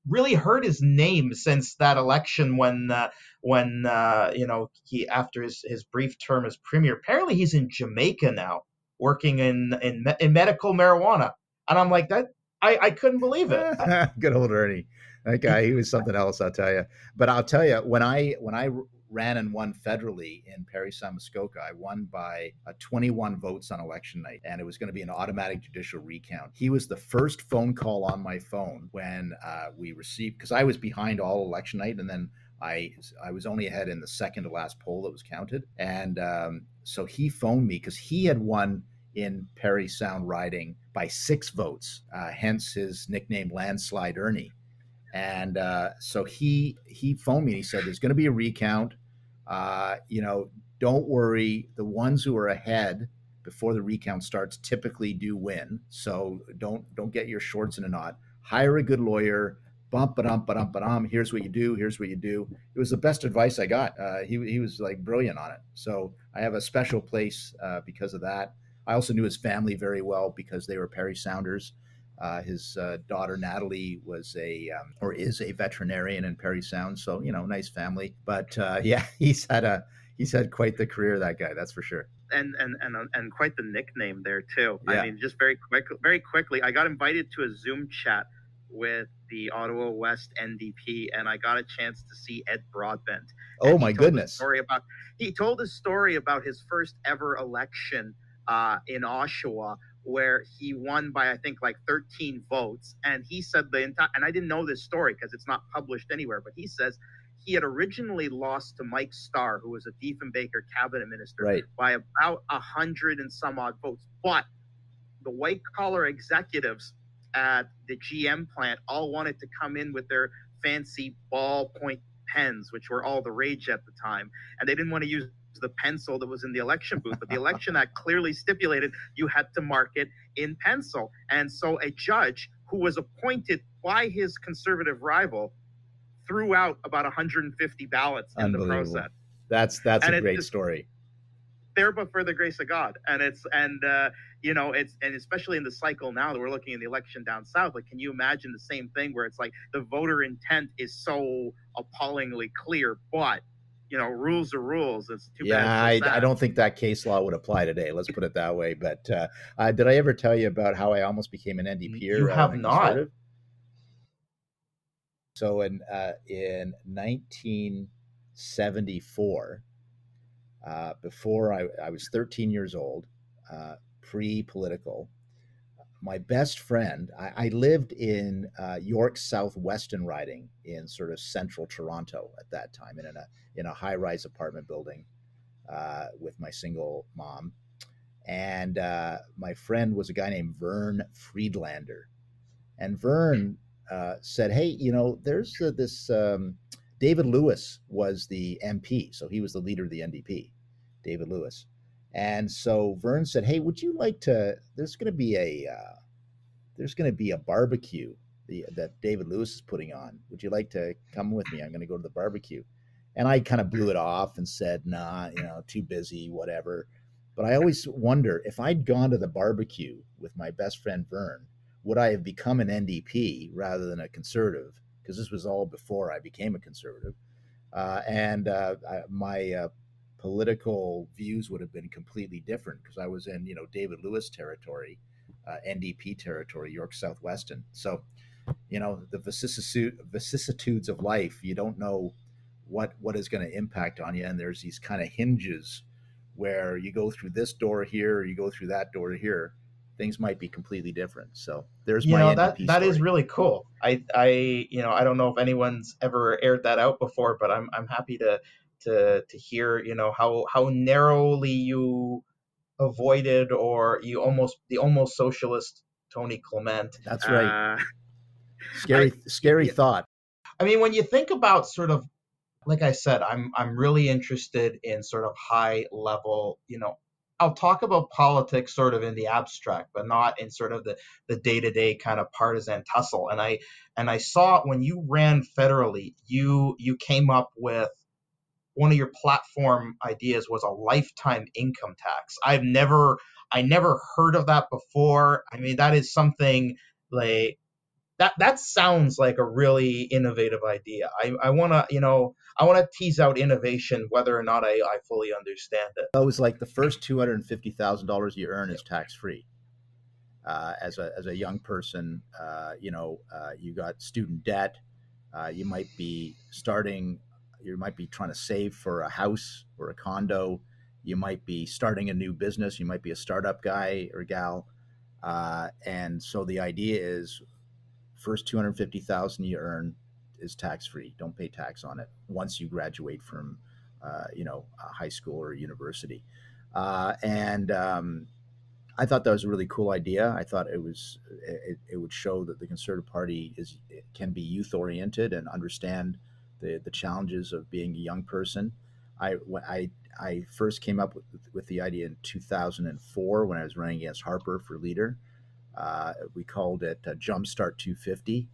Speaker 1: really heard his name since that election when uh, when uh, you know he after his, his brief term as premier. Apparently, he's in Jamaica now, working in in, in medical marijuana, and I'm like that. I, I couldn't believe it.
Speaker 2: Good old Ernie. That guy, he was something else, I'll tell you. But I'll tell you, when I when I ran and won federally in Parry Sound Muskoka. I won by uh, 21 votes on election night, and it was going to be an automatic judicial recount. He was the first phone call on my phone when uh, we received, because I was behind all election night, and then I I was only ahead in the second to last poll that was counted, and um, so he phoned me because he had won in Parry Sound riding by six votes, uh, hence his nickname Landslide Ernie. And uh, so he he phoned me and he said, "There's going to be a recount. Uh, you know, don't worry. The ones who are ahead before the recount starts typically do win. So don't don't get your shorts in a knot. Hire a good lawyer. Bump ba dum ba dum ba dum. Here's what you do. Here's what you do. It was the best advice I got. Uh, he he was like brilliant on it. So I have a special place uh, because of that. I also knew his family very well because they were Parry Sounders. Uh, his uh, daughter Natalie was a um, or is a veterinarian in Parry Sound, so you know, nice family. But uh, yeah, he's had a he's had quite the career, that guy. That's for sure.
Speaker 3: And and and and quite the nickname there too.
Speaker 2: Yeah.
Speaker 3: I mean, just very quick, very quickly, I got invited to a Zoom chat with the Ottawa West NDP, and I got a chance to see Ed Broadbent.
Speaker 2: Oh my goodness!
Speaker 3: Story about he told a story about his first ever election uh, in Oshawa where he won by I think like 13 votes, and he said the entire and I didn't know this story because it's not published anywhere, but he says he had originally lost to Mike Starr, who was a Diefenbaker cabinet minister,
Speaker 2: Right.
Speaker 3: by about a hundred and some odd votes. But the white collar executives at the GM plant all wanted to come in with their fancy ballpoint pens, which were all the rage at the time, and they didn't want to use the pencil that was in the election booth. But the Election Act clearly stipulated you had to mark it in pencil. And so a judge who was appointed by his conservative rival threw out about 150 ballots in the process
Speaker 2: That's that's
Speaker 3: And
Speaker 2: a great
Speaker 3: just-
Speaker 2: story.
Speaker 3: there but for the grace of god and it's and uh you know it's and especially in the cycle now that we're looking in the election down south like can you imagine the same thing where it's like the voter intent is so appallingly clear but you know rules are rules it's too
Speaker 2: yeah,
Speaker 3: bad
Speaker 2: I, I don't think that case law would apply today. Let's put it that way. But uh, uh, did I ever tell you about how I almost became an NDP?
Speaker 1: You have not.
Speaker 2: So in uh, in 1974, uh, before I, I was 13 years old, uh, pre-political, my best friend. I, I lived in uh, York South-Weston riding in sort of central Toronto at that time, and in a in a high-rise apartment building uh, with my single mom. And uh, my friend was a guy named Vern Friedlander. And Vern uh, said, Hey, you know, there's uh, this um, David Lewis was the MP. So he was the leader of the NDP, David Lewis. And so Vern said, Hey, would you like to? There's going to be a. Uh, there's going to be a barbecue the, that David Lewis is putting on. Would you like to come with me? I'm going to go to the barbecue. And I kind of blew it off and said, nah, you know, too busy, whatever. But I always wonder if I'd gone to the barbecue with my best friend Vern, would I have become an NDP rather than a conservative? Because this was all before I became a conservative. Uh, and uh, I, my uh, political views would have been completely different because I was in, you know, David Lewis territory, uh, NDP territory, York South-Weston. So, you know, the vicissitude, vicissitudes of life, you don't know what what is going to impact on you and there's these kind of hinges where you go through this door here or you go through that door here things might be completely different so there's
Speaker 1: you
Speaker 2: my
Speaker 1: know that
Speaker 2: NDP
Speaker 1: that is
Speaker 2: story.
Speaker 1: really cool i i you know i don't know if anyone's ever aired that out before but i'm i'm happy to to to hear you know how how narrowly you avoided or you almost the almost socialist tony clement
Speaker 2: that's right
Speaker 3: Uh,
Speaker 2: scary scary
Speaker 1: yeah.
Speaker 2: thought
Speaker 1: I mean, when you think about sort of, like I said, I'm I'm really interested in sort of high level, you know, I'll talk about politics sort of in the abstract, but not in sort of the the day to day kind of partisan tussle. And I and I saw when you ran federally, you you came up with one of your platform ideas was a lifetime income tax. I've never I never heard of that before. I mean, that is something like that that sounds like a really innovative idea. I, I want to, you know, I want to tease out innovation, whether or not I, I fully understand it.
Speaker 2: it was like the first $250000 you earn is tax free uh, as a as a young person uh, you know uh, you got student debt uh, you might be starting you might be trying to save for a house or a condo. You might be starting a new business. You might be a startup guy or gal. Uh, and so the idea is first 250000 you earn is tax free don't pay tax on it once you graduate from uh, you know high school or university. Uh, and um, I thought that was a really cool idea. I thought it was it, it would show that the Conservative Party is can be youth oriented and understand the the challenges of being a young person. I I I first came up with with the idea in 2004 when I was running against Harper for leader. Uh, we called it uh, Jumpstart 250,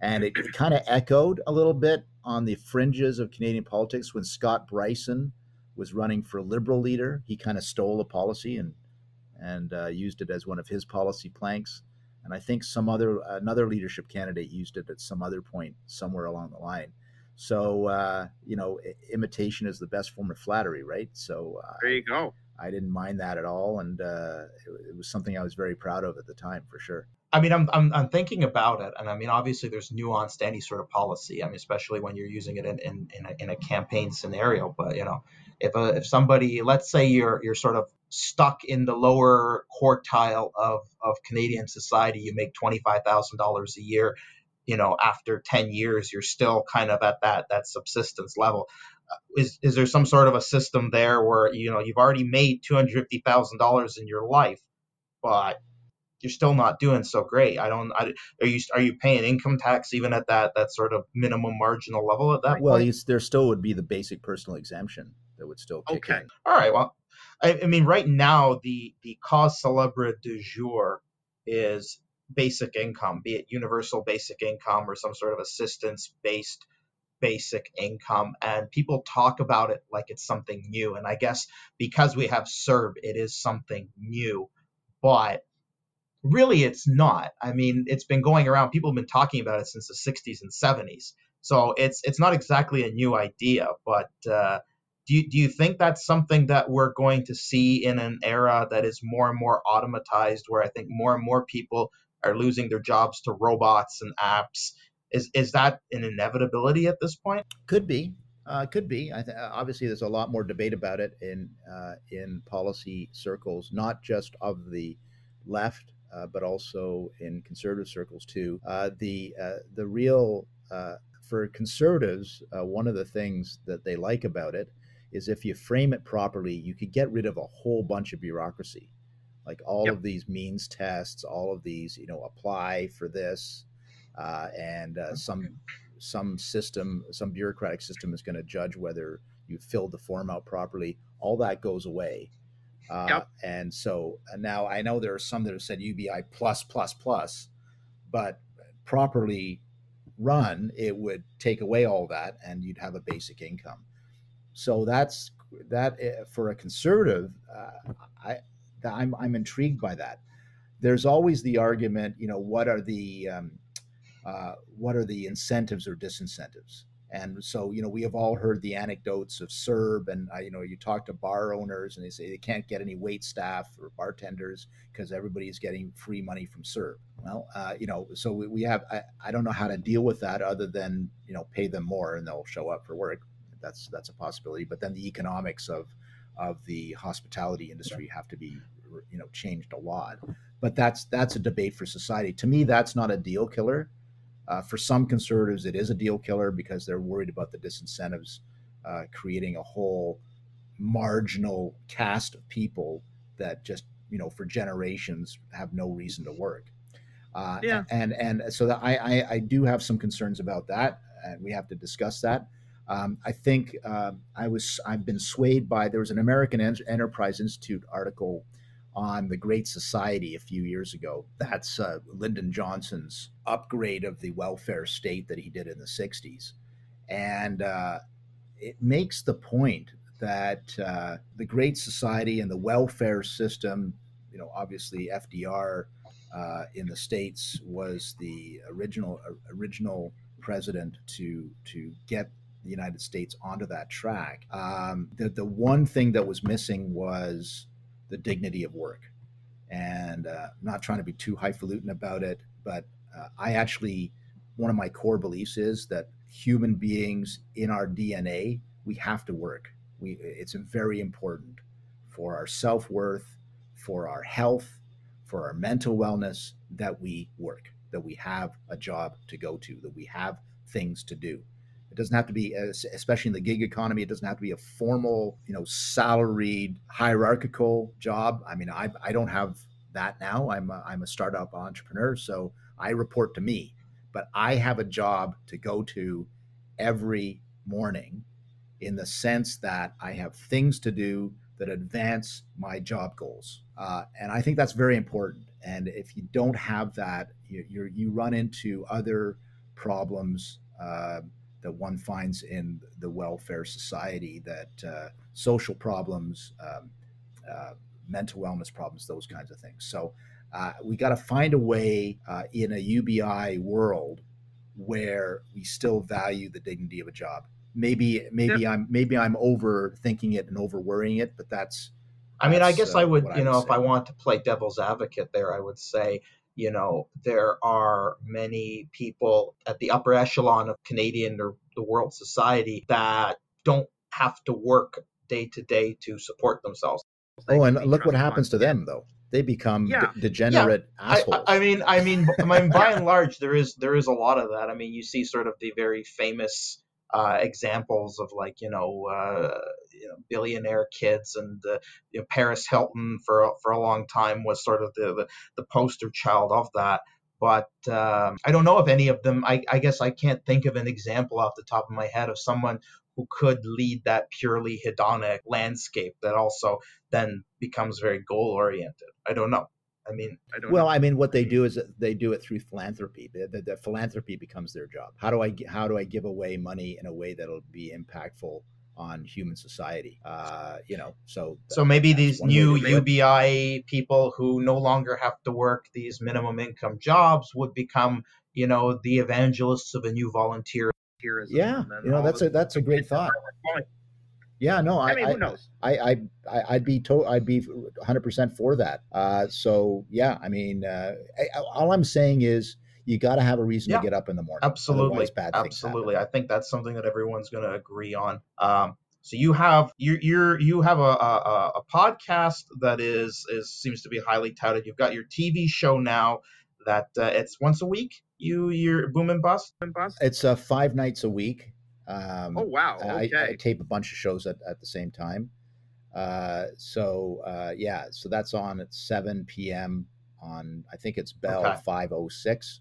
Speaker 2: and it kind of echoed a little bit on the fringes of Canadian politics when Scott Brison was running for Liberal leader. He kind of stole a policy and and uh, used it as one of his policy planks. And I think some other another leadership candidate used it at some other point somewhere along the line. So uh, you know, imitation is the best form of flattery, right? So uh,
Speaker 3: there you go.
Speaker 2: I didn't mind that at all, and uh, it, it was something I was very proud of at the time, for sure.
Speaker 1: I mean, I'm, I'm, I'm thinking about it, and I mean, obviously, there's nuance to any sort of policy. I mean, especially when you're using it in, in, in, a, in a campaign scenario. But you know, if a, if somebody, let's say you're you're sort of stuck in the lower quartile of, of Canadian society. You make $25,000 a year. You know, after 10 years, you're still kind of at that, that subsistence level. Uh, is, is there some sort of a system there where, you know, you've already made $250,000 in your life, but you're still not doing so great. I don't. I, are you are you paying income tax even at that that sort of minimum marginal level at that point?
Speaker 2: well,
Speaker 1: point?
Speaker 2: there still would be the basic personal exemption that would still kick
Speaker 3: Okay.
Speaker 2: in.
Speaker 1: All right. Well, I, I mean, right now the the cause celebre du jour is basic income, be it universal basic income or some sort of assistance based basic income and people talk about it like it's something new and i guess because we have CERB it is something new but really it's not. I mean it's been going around people have been talking about it since the 60s and 70s so it's it's not exactly a new idea but uh, do you, do you think that's something that we're going to see in an era that is more and more automatized where i think more and more people are losing their jobs to robots and apps is is that an inevitability at this point
Speaker 2: Could be. Uh, could be. I th- obviously, there's a lot more debate about it in uh, in policy circles, not just of the left, uh, but also in conservative circles too. Uh, the uh, the real uh, for conservatives, uh, one of the things that they like about it is if you frame it properly, you could get rid of a whole bunch of bureaucracy, like all
Speaker 3: Yep.
Speaker 2: of these means tests, all of these, you know, apply for this, uh, and uh, some some system, some bureaucratic system is going to judge whether you filled the form out properly. All that goes away. Uh,
Speaker 3: Yep.
Speaker 2: And so uh, now I know there are some that have said UBI plus plus plus, but properly run, it would take away all that, and you'd have a basic income. So that's that uh, for a conservative. Uh, I I'm I'm intrigued by that. There's always the argument, you know, what are the um, uh, what are the incentives or disincentives? And so, you know, we have all heard the anecdotes of CERB, and uh, you know, you talk to bar owners, and they say they can't get any wait staff or bartenders because everybody is getting free money from CERB. Well, uh, you know, so we, we have. I, I don't know how to deal with that other than you know pay them more and they'll show up for work. That's that's a possibility. But then the economics of of the hospitality industry have to be you know changed a lot. But that's that's a debate for society. To me, that's not a deal killer. Uh, for some conservatives, it is a deal killer because they're worried about the disincentives, uh, creating a whole marginal cast of people that just you know for generations have no reason to work. Uh,
Speaker 3: Yeah.
Speaker 2: And and so that I, I I do have some concerns about that, and we have to discuss that. Um, I think uh, I was I've been swayed by there was an American En- Enterprise Institute article on the Great Society a few years ago. That's uh, Lyndon Johnson's upgrade of the welfare state that he did in the 60s. And uh, it makes the point that uh, the Great Society and the welfare system, you know, obviously FDR uh, in the States was the original original president to to get the United States onto that track. Um, the, the one thing that was missing was the dignity of work. And uh, not trying to be too highfalutin about it, but uh, I actually, one of my core beliefs is that human beings in our DNA, we have to work. We, it's very important for our self worth, for our health, for our mental wellness that we work, that we have a job to go to, that we have things to do. It doesn't have to be, especially in the gig economy, it doesn't have to be a formal, you know, salaried, hierarchical job. I mean, I, I don't have that now. I'm a, I'm a startup entrepreneur, so I report to me, but I have a job to go to every morning in the sense that I have things to do that advance my job goals. Uh, and I think that's very important. And if you don't have that, you, you run into other problems. Uh, that one finds in the welfare society, that uh, social problems, um, uh, mental wellness problems, those kinds of things. So uh, we got to find a way uh, in a UBI world where we still value the dignity of a job. Maybe maybe I'm maybe I'm overthinking it and over worrying it, but that's.
Speaker 1: I mean, I guess
Speaker 2: uh,
Speaker 1: I would, you know,
Speaker 2: would
Speaker 1: if I want to play devil's advocate there, I would say, you know, there are many people at the upper echelon of Canadian or the world society that don't have to work day to day to support themselves.
Speaker 3: They
Speaker 2: Oh, and look what happens to them though. They become de- degenerate
Speaker 1: I,
Speaker 2: assholes.
Speaker 1: I I mean, I mean, I mean, by and large, there is there is a lot of that. I mean, you see sort of the very famous uh, examples of like you know, uh, you know billionaire kids and uh, you know, Paris Hilton for a- for a long time was sort of the the, the poster child of that. But um, I don't know if any of them. I, I guess I can't think of an example off the top of my head of someone who could lead that purely hedonic landscape that also then becomes very goal oriented. I don't know. I mean,
Speaker 3: I don't
Speaker 2: well,
Speaker 3: know.
Speaker 2: I mean, what they do is they do it through philanthropy. The, the, the philanthropy becomes their job. How do I how do I give away money in a way that'll be impactful on human society? Uh, you know, so
Speaker 1: So maybe these new
Speaker 2: it.
Speaker 1: UBI people who no longer have to work these minimum income jobs would become, you know, the evangelists of a new volunteer.
Speaker 3: Volunteerism
Speaker 2: yeah, you know, that's a that's a great thought. Yeah, no, I
Speaker 3: I mean, who knows?
Speaker 2: I, I, I I'd be to, I'd be 100 percent for that. Uh, so yeah, I mean, uh, I- all I'm saying is you got to have a reason
Speaker 1: Yeah,
Speaker 2: to get up in the morning.
Speaker 1: Absolutely,
Speaker 2: bad things happen.
Speaker 1: absolutely. I think that's something that everyone's going to agree on. Um, so you have you you're you have a, a a- a podcast that is is seems to be highly touted. You've got your TV show now that uh, it's once a week. You you're boom and bust.
Speaker 2: It's uh, five nights a week. Um,
Speaker 3: Oh wow.
Speaker 2: I, I tape a bunch of shows at, at the same time. Uh, so uh, yeah, so that's on at 7 p.m. on I think it's Bell
Speaker 1: Okay.
Speaker 2: 506,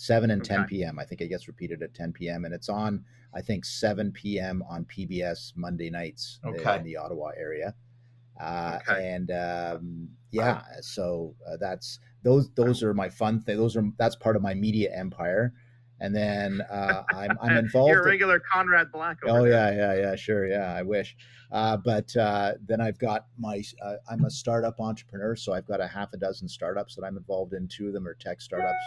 Speaker 2: 7 and 10 p.m. I think it gets repeated at 10 p.m. and it's on I think 7 p.m. on PBS Monday nights
Speaker 1: Okay.
Speaker 2: in the Ottawa area. Uh,
Speaker 3: Okay.
Speaker 2: And um, yeah, so uh, that's those those are my fun thing. Those are that's part of my media empire. And then uh, I'm I'm involved.
Speaker 3: You're a
Speaker 2: in-
Speaker 3: regular Conrad Black. Over
Speaker 2: Oh yeah, yeah, yeah, sure, yeah. I wish, uh, but uh, then I've got my. Uh, I'm a startup entrepreneur, so I've got a half a dozen startups that I'm involved in. Two of them are tech startups,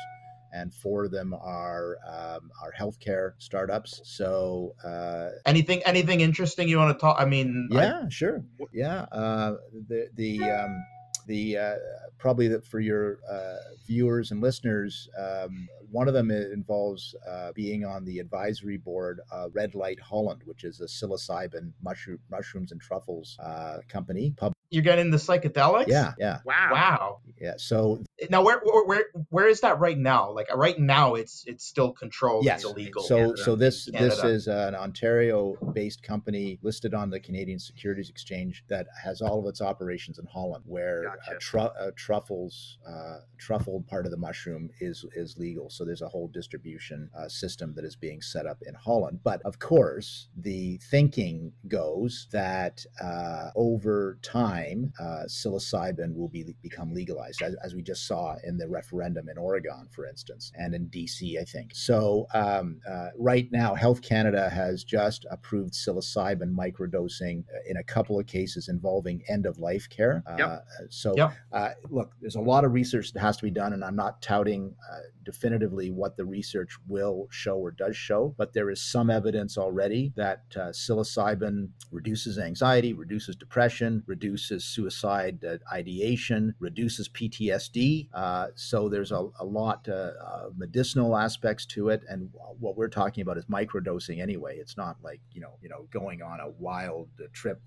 Speaker 2: and four of them are um, are healthcare startups. So uh,
Speaker 1: Anything anything interesting you want to talk? I mean, I-
Speaker 2: yeah, sure, yeah. Uh, the the um, the uh, probably that for your uh, viewers and listeners, um, one of them involves uh, being on the advisory board of Red Light Holland, which is a psilocybin mushroom mushrooms and truffles uh, company. Pub-
Speaker 1: you're getting into psychedelics.
Speaker 2: yeah, yeah,
Speaker 3: Wow.
Speaker 1: Wow.
Speaker 2: yeah. So
Speaker 1: Now where, where where where is that right now? Like right now, it's it's still controlled.
Speaker 2: yes,
Speaker 1: It's illegal.
Speaker 2: so
Speaker 3: Canada.
Speaker 2: so this this is an Ontario-based company listed on the Canadian Securities Exchange that has all of its operations in Holland, where
Speaker 3: Gotcha.
Speaker 2: uh, tru- uh, truffles, uh, truffled part of the mushroom is is legal. So there's a whole distribution uh, system that is being set up in Holland. But of course, the thinking goes that uh, over time, uh, psilocybin will be become legalized, as, as we just saw in the referendum in Oregon, for instance, and in DC, I think. So um, uh, right now, Health Canada has just approved psilocybin microdosing uh, in a couple of cases involving end of life care.
Speaker 3: Yep.
Speaker 2: Uh, so
Speaker 1: Yep.
Speaker 2: uh, look, there's a lot of research that has to be done, and I'm not touting uh, definitively what the research will show or does show, but there is some evidence already that uh, psilocybin reduces anxiety, reduces depression, reduces suicide uh, ideation, reduces PTSD. Uh, so there's a, a lot uh, of medicinal aspects to it, and what we're talking about is microdosing anyway. It's not like you know, you know, going on a wild uh, trip.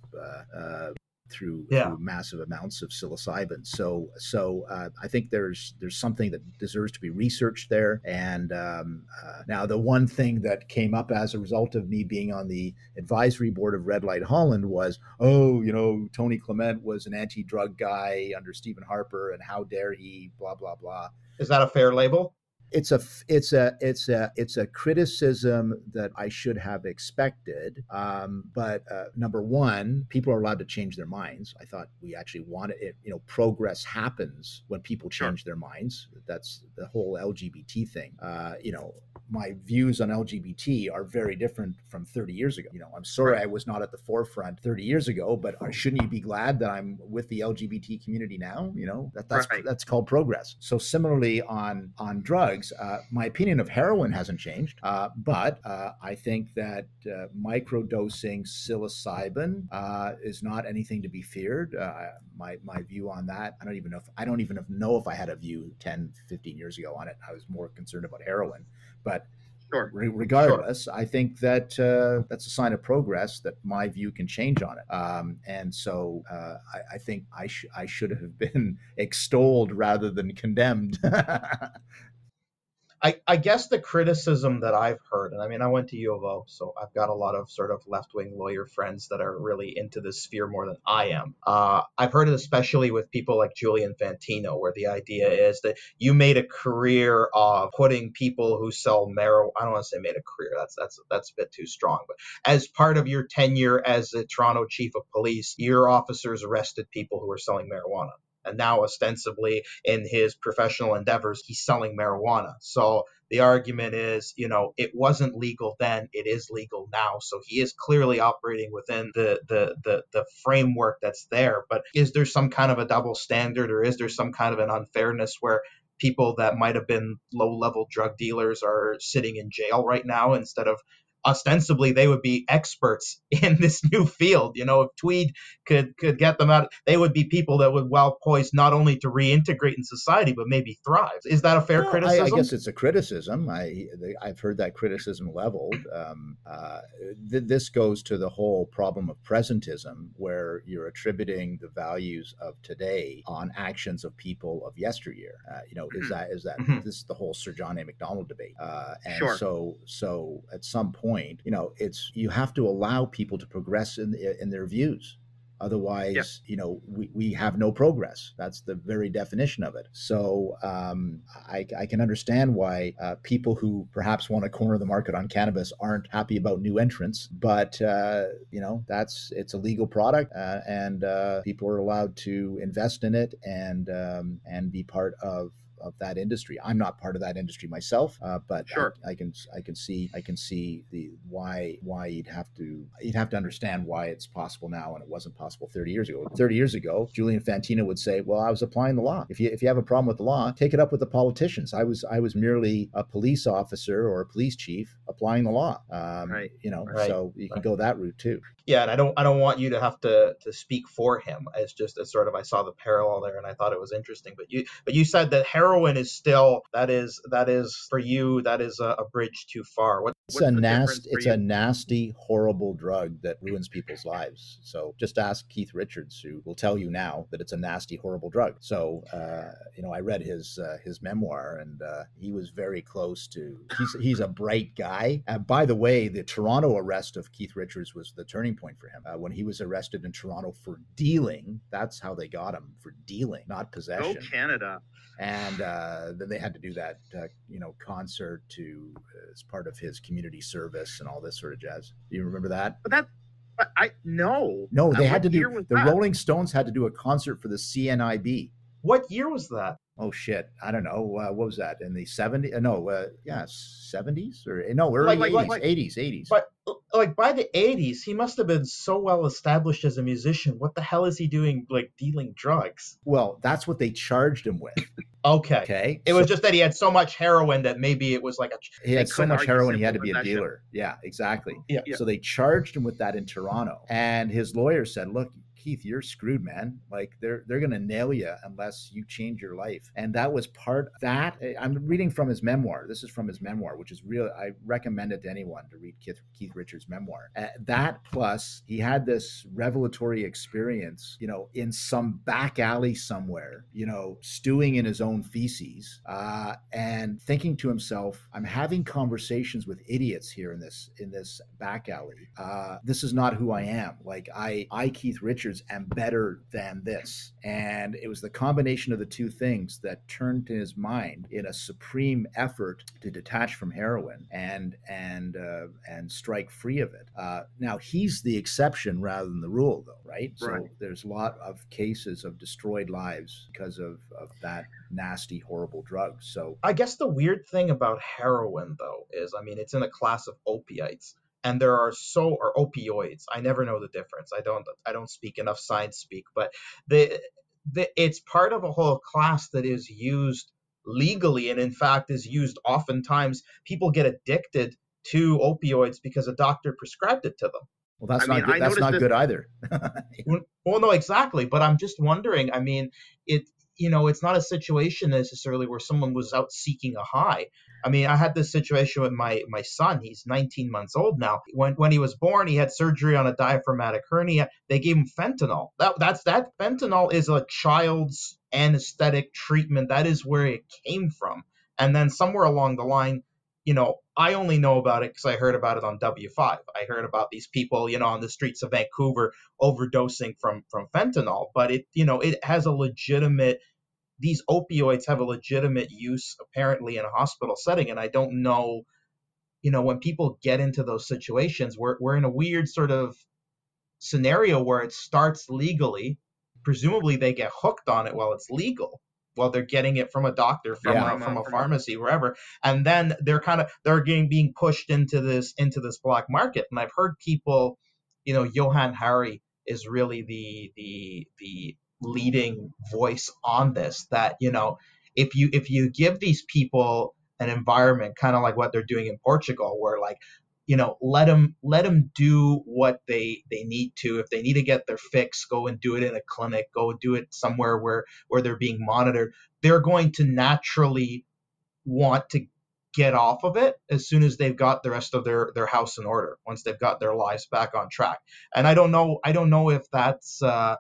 Speaker 2: Through,
Speaker 1: Yeah.
Speaker 2: through massive amounts of psilocybin. So, so uh, I think there's there's something that deserves to be researched there. And um, uh, now, the one thing that came up as a result of me being on the advisory board of Red Light Holland was, oh, you know, Tony Clement was an anti-drug guy under Stephen Harper, and how dare he? Blah blah blah
Speaker 1: Is that a fair label?
Speaker 2: It's a it's a it's a it's a criticism that I should have expected. Um, but uh, number one, people are allowed to change their minds. I thought we actually wanted it. You know, progress happens when people
Speaker 3: Sure.
Speaker 2: change their minds. That's the whole LGBT thing. Uh, you know, my views on LGBT are very different from 30 years ago. You know, I'm sorry
Speaker 3: Right.
Speaker 2: I was not at the forefront 30 years ago, but shouldn't you be glad that I'm with the LGBT community now? You know, that, that's
Speaker 3: Right.
Speaker 2: that's called progress. So similarly on on drugs, uh, my opinion of heroin hasn't changed, uh, but uh, I think that uh, microdosing psilocybin uh, is not anything to be feared. Uh, my my view on that, I don't even know if I don't even know if I had a view 10, 15 years ago on it. I was more concerned about heroin, but
Speaker 3: Sure.
Speaker 2: Re- regardless, I think that uh, that's a sign of progress that my view can change on it. Um, and so uh, I, I, think I, sh- I should have been extolled rather than condemned.
Speaker 1: I, I guess the criticism that I've heard, and I mean, I went to U of O, so I've got a lot of sort of left wing lawyer friends that are really into this sphere more than I am. Uh, I've heard it especially with people like Julian Fantino, where the idea is that you made a career of putting people who sell marijuana. I don't want to say made a career. That's that's that's a bit too strong. But as part of your tenure as the Toronto chief of police, your officers arrested people who were selling marijuana and now ostensibly in his professional endeavors he's selling marijuana. So the argument is you know it wasn't legal then it is legal now. So he is clearly operating within the the the, the framework that's there. But is there some kind of a double standard or is there some kind of an unfairness where people that might have been low level drug dealers are sitting in jail right now instead of ostensibly they would be experts in this new field. You know, if Tweed could could get them out, they would be people that would well poised not only to reintegrate in society but maybe thrive. Is that a fair
Speaker 2: well,
Speaker 1: criticism?
Speaker 2: I, I, guess it's a criticism. I I've heard that criticism leveled. Um, uh, th- this goes to the whole problem of presentism, where you're attributing the values of today on actions of people of yesteryear. Uh, you know, is mm-hmm. that is that mm-hmm. this is the whole Sir John A. Macdonald debate? Uh, and sure. so so at some point point, you know, it's you have to allow people to progress in in their views. Otherwise, you know, we, we have no progress. That's the very definition of it. So um, I, I, can understand why uh, people who perhaps want to corner the market on cannabis aren't happy about new entrants. But uh, you know, that's it's a legal product, uh, and uh, people are allowed to invest in it and um, and be part of of that industry. I'm not part of that industry myself, uh, but sure. I, I, can I can see I can see the why why you'd have to you'd have to understand why it's possible now and it wasn't possible 30 years ago. 30 years ago, Julian Fantino would say, "Well, I was applying the law. If you if you have a problem with the law, take it up with the politicians. I was I was merely a police officer or a police chief applying the law. Um, right. You know, right. so you can right. go that route too.
Speaker 1: Yeah, and I don't I don't want you to have to to speak for him. It's just a sort of I saw the parallel there and I thought it was interesting. But you but you said that heroin is still that is that is for you that is a, a bridge too far. What,
Speaker 2: it's a nasty it's you? a nasty horrible drug that ruins people's lives. So just ask Keith Richards who will tell you now that it's a nasty horrible drug. So uh, you know I read his uh, his memoir and uh, he was very close to he's he's a bright guy. And by the way, the Toronto arrest of Keith Richards was the turning point for him. Uh, when he was arrested in Toronto for dealing, that's how they got him for dealing, not possession.
Speaker 3: Go Canada.
Speaker 2: And uh, then they had to do that, uh, you know, concert to uh, as part of his community service and all this sort of jazz. Do you remember that?
Speaker 3: But that, but I no,
Speaker 2: no, they had to do. The that? Rolling Stones had to do a concert for the CNIB.
Speaker 1: What year was that?
Speaker 2: Oh shit, I don't know. Uh, what was that in the 70s? Uh, no, uh, yeah, 70s or no, early like, 80s, like, 80s, 80s.
Speaker 1: But like by the 80s, he must have been so well established as a musician. What the hell is he doing, like dealing drugs?
Speaker 2: Well, that's what they charged him with.
Speaker 1: okay.
Speaker 2: Okay.
Speaker 1: It so, was just that he had so much heroin that maybe it was like a.
Speaker 2: He had so much heroin, he had to be a dealer. Yeah, exactly.
Speaker 1: Yeah.
Speaker 2: So they charged him with that in Toronto, and his lawyer said, "Look, Keith, you're screwed, man. Like they're they're gonna nail you unless you change your life. And that was part that eh, I'm reading from his memoir. This is from his memoir, which is real. I recommend it to anyone to read Keith, Keith Richards' memoir. Uh, that plus he had this revelatory experience, you know, in some back alley somewhere, you know, stewing in his own feces, uh, and thinking to himself, "I'm having conversations with idiots here in this in this back alley. Uh, this is not who I am. Like I I Keith Richards." Am better than this. And it was the combination of the two things that turned to his mind in a supreme effort to detach from heroin and and uh, and strike free of it. Uh, now he's the exception rather than the rule, though, right? right? So there's a lot of cases of destroyed lives because of, of that nasty, horrible drug. So
Speaker 1: I guess the weird thing about heroin, though, is I mean it's in a class of opiates and there are so or opioids. I never know the difference. I don't i don't speak enough science speak but the, the it's part of a whole class that is used legally and in fact is used oftentimes. People get addicted to opioids because a doctor prescribed it to them.
Speaker 2: Well that's I not mean, good. that's not this... good either.
Speaker 1: Well no exactly but i'm just wondering i mean it you know, it's not a situation necessarily where someone was out seeking a high. I mean, I had this situation with my my son. He's 19 months old now. When when he was born, he had surgery on a diaphragmatic hernia. They gave him fentanyl. That that's that fentanyl is a child's anesthetic treatment. That is where it came from. And then somewhere along the line, you know, I only know about it because I heard about it on W5. I heard about these people, you know, on the streets of Vancouver overdosing from from fentanyl. But it, you know, it has a legitimate. These opioids have a legitimate use apparently in a hospital setting, and I don't know, you know, when people get into those situations, we're we're in a weird sort of scenario where it starts legally. Presumably, they get hooked on it while it's legal While they're getting it from a doctor from
Speaker 2: Yeah.
Speaker 1: a, from a pharmacy wherever and then they're kind of they're getting being pushed into this into this black market and i've heard people you know Johann Hari is really the the the leading voice on this that you know if you if you give these people an environment kind of like what they're doing in portugal where like you know let them let them do what they they need to. If they need to get their fix go and do it in a clinic go do it somewhere where where they're being monitored they're going to naturally want to get off of it as soon as they've got the rest of their their house in order once they've got their lives back on track. And i don't know i don't know if that's uh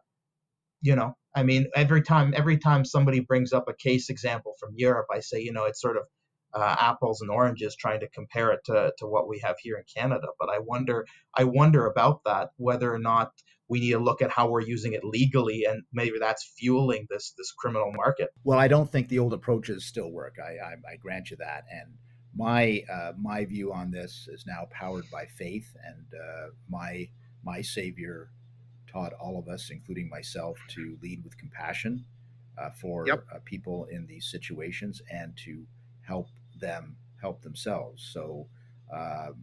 Speaker 1: you know i mean every time every time somebody brings up a case example from europe i say you know it's sort of uh, apples and oranges trying to compare it to, to what we have here in canada but i wonder i wonder about that whether or not we need to look at how we're using it legally and maybe that's fueling this this criminal market
Speaker 2: Well, I don't think the old approaches still work. I, I, I grant you that. And my uh, my view on this is now powered by faith, and uh, my my Savior taught all of us, including myself, to lead with compassion uh, for
Speaker 3: Yep.
Speaker 2: uh, people in these situations and to help them help themselves. So. Um,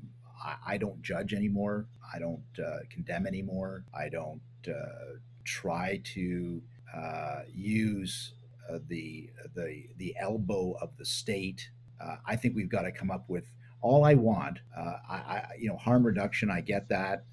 Speaker 2: I, I don't judge anymore. I don't uh, condemn anymore. I don't uh, try to uh, use uh, the the the elbow of the state. Uh, I think we've got to come up with all I want. Uh, I, I you know harm reduction. I get that.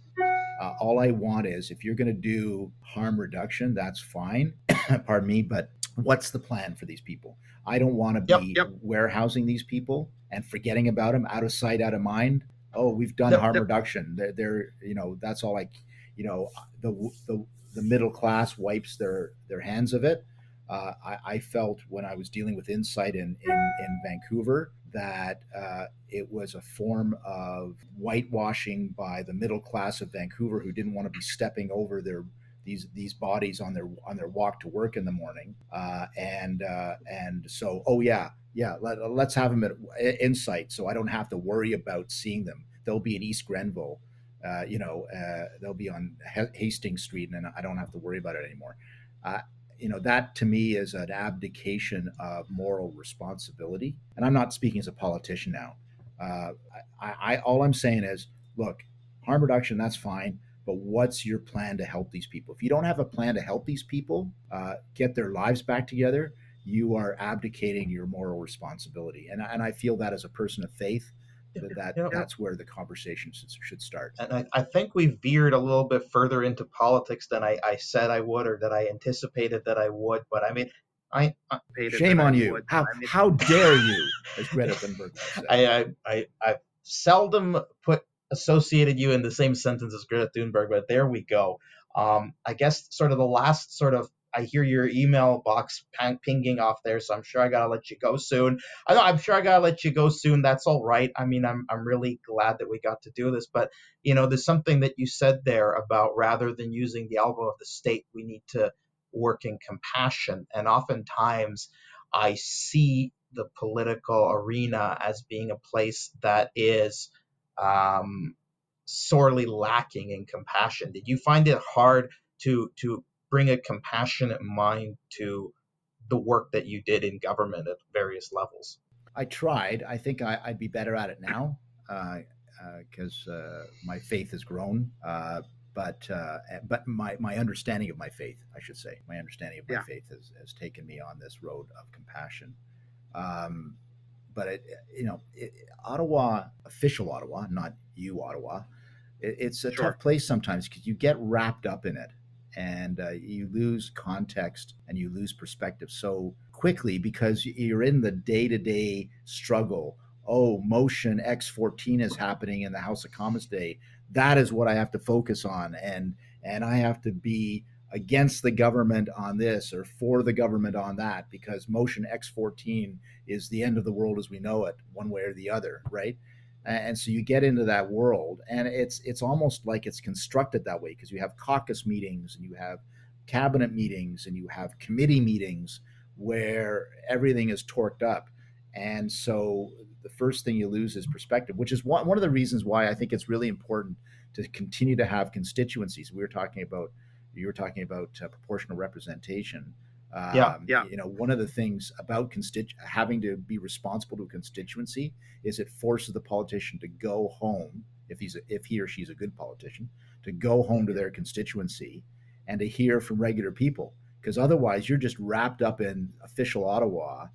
Speaker 2: Uh, all I want is if you're going to do harm reduction, that's fine. Pardon me, but what's the plan for these people? I don't want to
Speaker 1: Yep,
Speaker 2: be
Speaker 3: yep.
Speaker 2: warehousing these people and forgetting about them, out of sight, out of mind. Oh, we've done
Speaker 1: Yep,
Speaker 2: harm
Speaker 1: yep.
Speaker 2: reduction. They're, they're, you know, that's all I, you know, the the the middle class wipes their their hands of it. Uh, I, I felt when I was dealing with Insite in in, in Vancouver that uh, it was a form of whitewashing by the middle class of Vancouver who didn't want to be stepping over their these these bodies on their on their walk to work in the morning. Uh, and uh, and so oh yeah yeah let, let's have them at Insite so I don't have to worry about seeing them. They'll be in East Grenville uh, you know, uh, they'll be on Hastings Street, and I don't have to worry about it anymore. You know, that to me is an abdication of moral responsibility. And I'm not speaking as a politician now. Uh, I, I, all I'm saying is, look, harm reduction, that's fine, but what's your plan to help these people? If you don't have a plan to help these people uh, get their lives back together, you are abdicating your moral responsibility. And, and I feel that as a person of faith, that, that
Speaker 1: Yeah.
Speaker 2: that's where the conversation should, should start.
Speaker 1: and I, I think we veered a little bit further into politics than I, I said I would or that I anticipated that I would. But I mean, I I,
Speaker 2: Shame
Speaker 3: that I
Speaker 2: on you.
Speaker 3: would.
Speaker 2: How,
Speaker 3: I mean,
Speaker 2: how dare you, as Greta Thunberg said.
Speaker 1: I, I, I I've seldom put associated you in the same sentence as Greta Thunberg, but there we go. Um, I guess sort of the last sort of I hear your email box pinging off there, so I'm sure I gotta let you go soon. I know I'm sure I gotta let you go soon. That's all right. I mean, I'm I'm really glad that we got to do this, but you know, there's something that you said there about rather than using the elbow of the state, we need to work in compassion, and oftentimes I see the political arena as being a place that is um, sorely lacking in compassion. Did you find it hard to to bring a compassionate mind to the work that you did in government at various levels?
Speaker 2: I tried. I think I, I'd be better at it now because uh, uh, my faith has grown. Uh, but uh, but my, my understanding of my faith, I should say, my understanding of my
Speaker 3: Yeah.
Speaker 2: faith has, has taken me on this road of compassion. Um, but it, you know, it, Ottawa, official Ottawa, not you, Ottawa. It, it's a
Speaker 3: Sure.
Speaker 2: tough place sometimes because you get wrapped up in it. And uh, you lose context and you lose perspective so quickly because you're in the day-to-day struggle. Oh motion x14 is happening in the house of commons today. That is what i have to focus on and and i have to be against the government on this or for the government on that because motion x14 is the end of the world as we know it one way or the other right and so you get into that world and it's it's almost like it's constructed that way because you have caucus meetings and you have cabinet meetings and you have committee meetings where everything is torqued up. And so the first thing you lose is perspective which is one, one of the reasons why i think it's really important to continue to have constituencies. We were talking about you were talking about uh, proportional representation
Speaker 1: um, yeah, yeah.
Speaker 2: You know, one of the things about constitu- having to be responsible to a constituency is it forces the politician to go home if he's a, if he or she's a good politician to go home to their constituency and to hear from regular people because otherwise you're just wrapped up in official Ottawa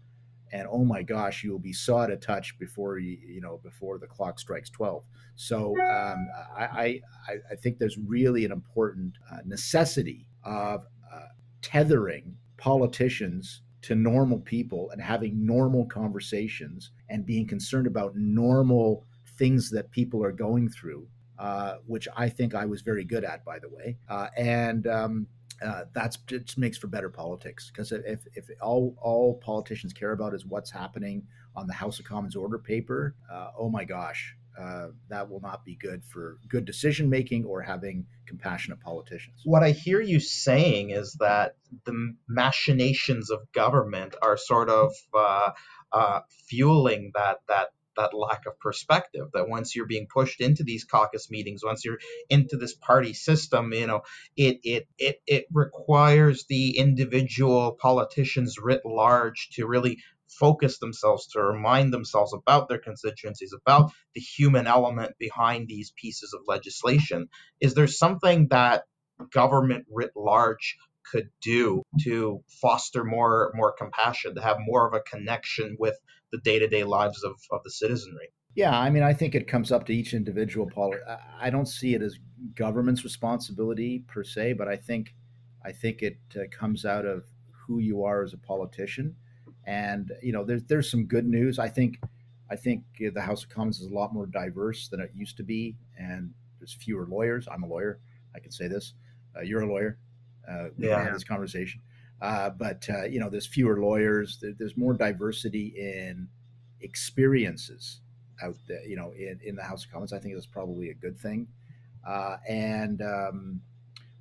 Speaker 2: and oh my gosh, you will be so out of touch before you you know before the clock strikes twelve. So um, I, I I think there's really an important uh, necessity of uh, tethering politicians to normal people and having normal conversations and being concerned about normal things that people are going through, uh, which I think I was very good at, by the way. Uh, and um, uh, just makes for better politics because if, if all all politicians care about is what's happening on the House of Commons order paper, uh, oh my gosh, uh, that will not be good for good decision making or having compassionate politicians.
Speaker 1: What I hear you saying is that the machinations of government are sort of uh, uh, fueling that that that lack of perspective that once you're being pushed into these caucus meetings once you're into this party system you know it it it, it requires the individual politicians writ large to really focus themselves, to remind themselves about their constituencies, about the human element behind these pieces of legislation. Is there something that government writ large could do to foster more more compassion, to have more of a connection with the day-to-day lives of, of the citizenry?
Speaker 2: Yeah, I mean, I think it comes up to each individual. Paul, I don't see it as government's responsibility per se, but I think, I think it uh, comes out of who you are as a politician and you know, there's there's some good news. I think I think the House of Commons is a lot more diverse than it used to be, and there's fewer lawyers. I'm a lawyer. I can say this. Uh, you're a lawyer. Uh, we yeah. had this conversation. Uh, but uh, you know, there's fewer lawyers. There, there's more diversity in experiences out there. You know, in, in the House of Commons, I think that's probably a good thing. Uh, and um,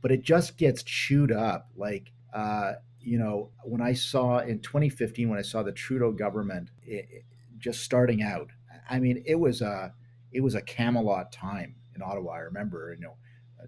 Speaker 2: but it just gets chewed up. Like uh, you know, when I saw in 2015, when I saw the Trudeau government it, it, just starting out, I mean, it was a it was a Camelot time in Ottawa. I remember, you know,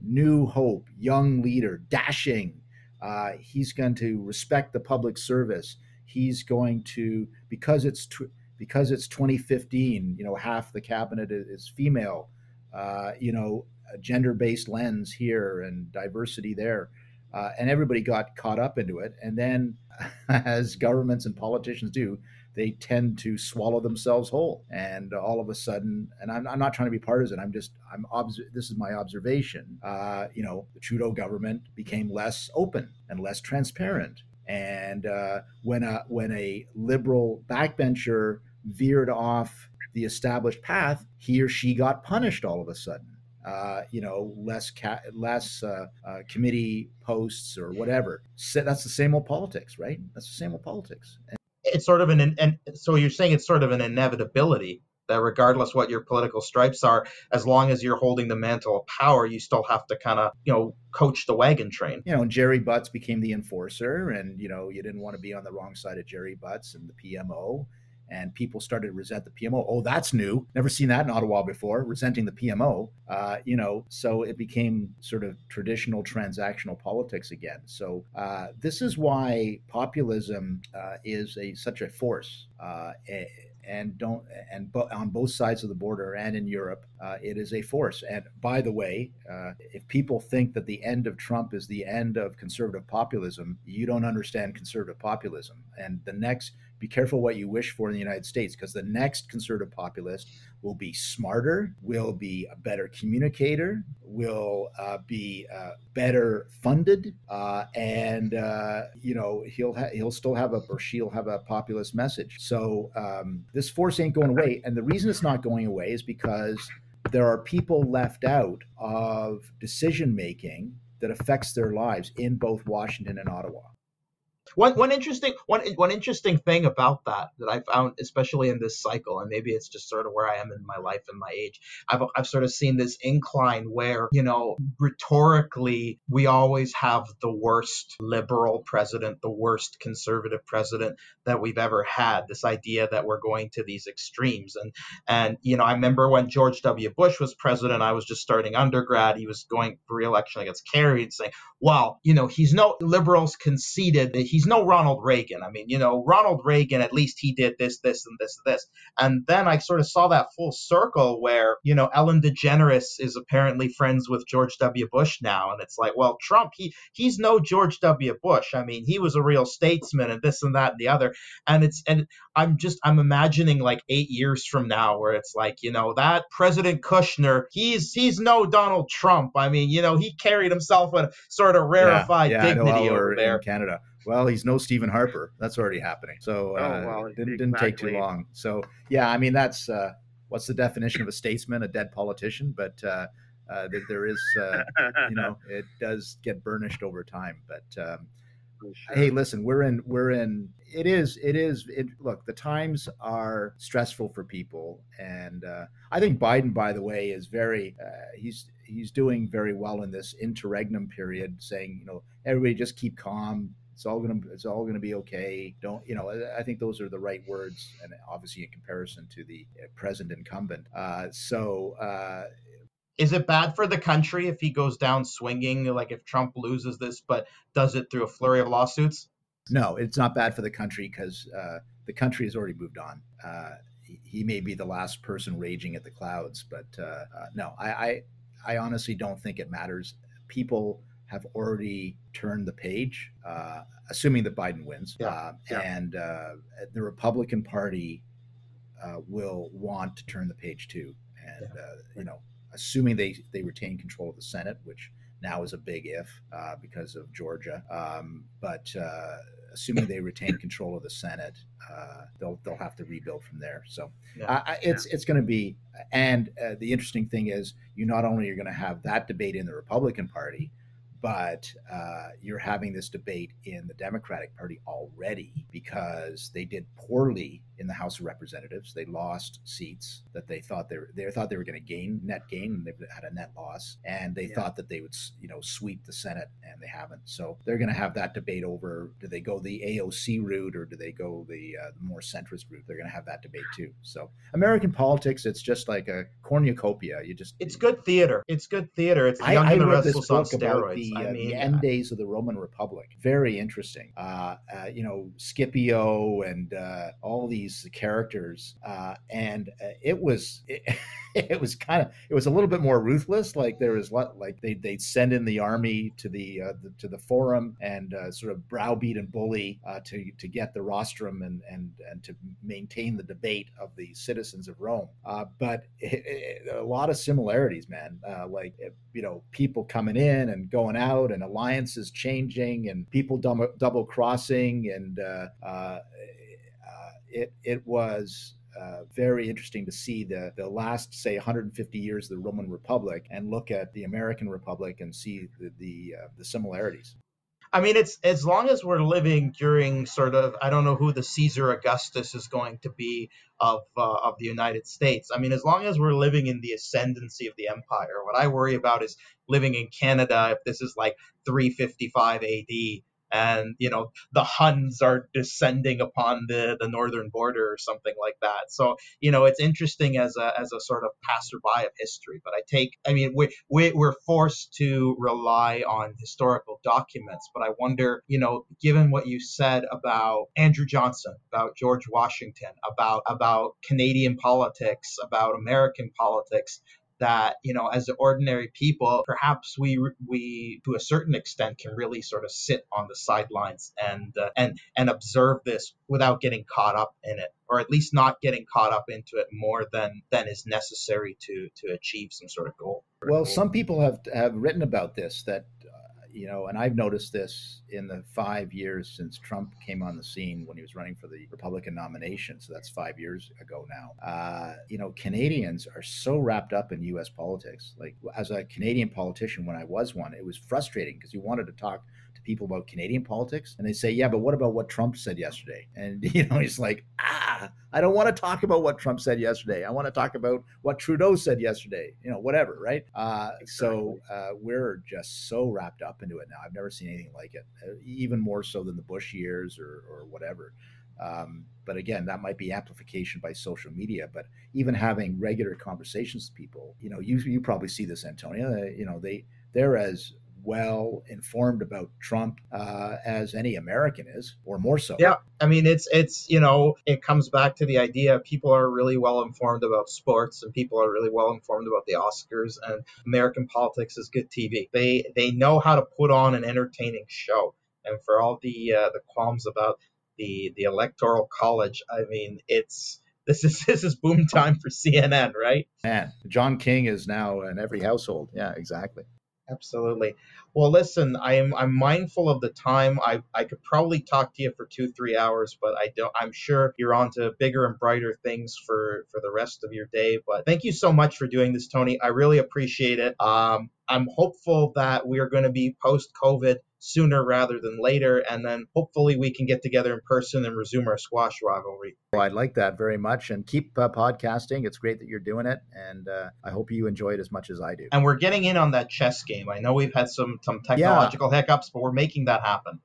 Speaker 2: new hope, young leader, dashing. Uh, he's going to respect the public service. He's going to because it's tw- because it's 2015. You know, half the cabinet is, female. Uh, you know, a gender-based lens here and diversity there uh, and everybody got caught up into it. And then, as governments and politicians do, they tend to swallow themselves whole. And all of a sudden, and I'm, I'm not trying to be partisan. I'm just I'm obs- this is my observation. Uh, you know, the Trudeau government became less open and less transparent. And uh, when a when a liberal backbencher veered off the established path, he or she got punished all of a sudden uh, you know, less ca- less uh, uh, committee posts or whatever. So that's the same old politics, right? That's the same old politics. And-
Speaker 1: it's sort of an and so you're saying it's sort of an inevitability that regardless what your political stripes are, as long as you're holding the mantle of power, you still have to kind of you know coach the wagon train.
Speaker 2: You know, Gerry Butts became the enforcer, and you know you didn't want to be on the wrong side of Gerry Butts and the PMO and people started to resent the PMO. Oh, that's new. Never seen that in Ottawa before, resenting the PMO. Uh, you know, so it became sort of traditional transactional politics again. So uh, this is why populism uh, is a such a force. Uh, and don't and bo- on both sides of the border and in Europe, uh, it is a force. And by the way, uh, if people think that the end of Trump is the end of conservative populism, you don't understand conservative populism. And the next be careful what you wish for in the United States because the next conservative populist will be smarter, will be a better communicator, will uh, be uh, better funded, uh, and uh, you know he'll ha- he'll still have a or she'll have a populist message. So um, this force ain't going away, and the reason it's not going away is because there are people left out of decision making that affects their lives in both Washington and Ottawa.
Speaker 1: One one interesting one one interesting thing about that that I found, especially in this cycle, and maybe it's just sort of where I am in my life and my age. I've I've sort of seen this incline where you know rhetorically we always have the worst liberal president, the worst conservative president that we've ever had. This idea that we're going to these extremes, and and you know I remember when George W. Bush was president, I was just starting undergrad. He was going for re-election against Kerry, and saying, "Well, you know, he's no liberals conceded that he's." He's no Ronald Reagan. I mean, you know, Ronald Reagan, at least he did this, this, and this, and this. And then I sort of saw that full circle where, you know, Ellen DeGeneres is apparently friends with George W. Bush now. And it's like, well, Trump, he he's no George W. Bush. I mean, he was a real statesman and this and that and the other. And it's and I'm just I'm imagining like eight years from now where it's like, you know, that President Kushner, he's he's no Donald Trump. I mean, you know, he carried himself with sort of rarefied
Speaker 2: yeah, yeah,
Speaker 1: dignity over there.
Speaker 2: In Canada. Well, he's no Stephen Harper. That's already happening. So
Speaker 3: Oh,
Speaker 2: uh,
Speaker 3: well,
Speaker 2: didn't, didn't take too long. So yeah, I mean that's uh, what's the definition of a statesman? A dead politician. But uh, uh, there, there is, uh, you know, it does get burnished over time. But um,
Speaker 3: Sure.
Speaker 2: hey, listen, we're in, we're in. It is, it is. It look, the times are stressful for people, and uh, I think Biden, by the way, is very. Uh, he's he's doing very well in this interregnum period, saying, you know, everybody just keep calm. It's all gonna, it's all gonna be okay. Don't, you know, I- think those are the right words, and obviously in comparison to the uh, present incumbent. Uh, so uh,
Speaker 1: is it bad for the country if he goes down swinging, like if Trump loses this, but does it through a flurry of lawsuits?
Speaker 2: No, it's not bad for the country because uh, the country has already moved on. Uh, he, he may be the last person raging at the clouds, but uh, uh, no, I, I, I honestly don't think it matters. People have already turned the page, uh, assuming that Biden wins,
Speaker 1: Yeah,
Speaker 2: uh,
Speaker 1: yeah.
Speaker 2: and uh, the Republican Party uh, will want to turn the page too, and uh, you know, assuming they they retain control of the Senate, which now is a big if uh, because of Georgia. Um, but uh, assuming they retain control of the Senate, uh, they'll they'll have to rebuild from there. So
Speaker 1: Yeah.
Speaker 2: I- it's it's going to be. And uh, the interesting thing is, you not only are going to have that debate in the Republican Party, but uh, you're having this debate in the Democratic Party already because they did poorly in the House of Representatives. They lost seats that they thought they were, they thought they were going to gain net gain, and they've had a net loss. And they
Speaker 3: Yeah.
Speaker 2: thought that they would you know sweep the Senate, and they haven't. So they're going to have that debate over: do they go the AOC route or do they go the uh, more centrist route? They're going to have that debate too. So American politics, it's just like a cornucopia. You just
Speaker 1: It's good theater. It's good theater. It's
Speaker 2: I,
Speaker 1: Young
Speaker 2: I
Speaker 1: and the
Speaker 2: read this
Speaker 1: on
Speaker 2: book about
Speaker 1: steroids.
Speaker 2: the,
Speaker 1: I
Speaker 2: uh,
Speaker 1: mean,
Speaker 2: the end days of the Roman Republic. Very interesting. Uh, uh, you know, Scipio and uh, all these characters, uh, and uh, it was it, it was kind of it was a little bit more ruthless. Like there was like they they'd send in the army to the, uh, the to the forum and uh, sort of browbeat and bully uh, to to get the rostrum and and and to maintain the debate of the citizens of Rome. But it, it, a lot of similarities, man. Like you know, people coming in and going out, and alliances changing, and people double, double crossing, and uh, uh, it it was. Uh, very interesting to see the, the last, say, 150 years of the Roman Republic and look at the American Republic and see the the, uh, the similarities.
Speaker 1: I mean, it's as long as we're living during sort of I don't know who the Caesar Augustus is going to be of uh, of the United States. I mean, as long as we're living in the ascendancy of the empire, what I worry about is living in Canada if this is like 355 AD and you know the Huns are descending upon the the northern border or something like that. So you know it's interesting as a as a sort of passerby of history. But I take I mean we, we we're forced to rely on historical documents. But I wonder you know given what you said about Andrew Johnson, about George Washington, about about Canadian politics, about American politics. That you know as ordinary people perhaps we we to a certain extent can really sort of sit on the sidelines and uh, and and observe this without getting caught up in it or at least not getting caught up into it more than than is necessary to to achieve some sort of goal.
Speaker 2: Well some people have have written about this that you know, and I've noticed this in the five years since Trump came on the scene when he was running for the Republican nomination. So that's five years ago now. Uh, you know, Canadians are so wrapped up in U.S. politics. Like as a Canadian politician, when I was one, it was frustrating because you wanted to talk people about Canadian politics, and they say, "Yeah, but what about what Trump said yesterday?" And you know, he's like, "Ah, I don't want to talk about what Trump said yesterday. I want to talk about what Trudeau said yesterday. You know, whatever, right?" Uh, exactly. So uh, we're just so wrapped up into it now. I've never seen anything like it, uh, even more so than the Bush years or or whatever. Um, but again, that might be amplification by social media. But even having regular conversations with people, you know, you you probably see this, Antonio. You know, they they're as well informed about Trump uh, as any American is, or more so.
Speaker 1: Yeah, I mean, it's it's you know, it comes back to the idea people are really well informed about sports, and people are really well informed about the Oscars, and American politics is good TV. They they know how to put on an entertaining show, and for all the uh, the qualms about the the electoral college, I mean, it's this is this is boom time for CNN, right?
Speaker 2: Man, John King is now in every household. Yeah, exactly.
Speaker 1: Absolutely. Well, listen, I am I'm mindful of the time. I I could probably talk to you for two three hours, but I don't. I'm sure you're on to bigger and brighter things for for the rest of your day. But thank you so much for doing this, Tony. I really appreciate it. Um, I'm hopeful that we are going to be post COVID sooner rather than later. And then hopefully we can get together in person and resume our squash rivalry.
Speaker 2: Well, I'd like that very much. And keep uh, podcasting. It's great that you're doing it. And uh, I hope you enjoy it as much as I do.
Speaker 1: And we're getting in on that chess game. I know we've had some, some technological yeah. hiccups, but we're making that happen.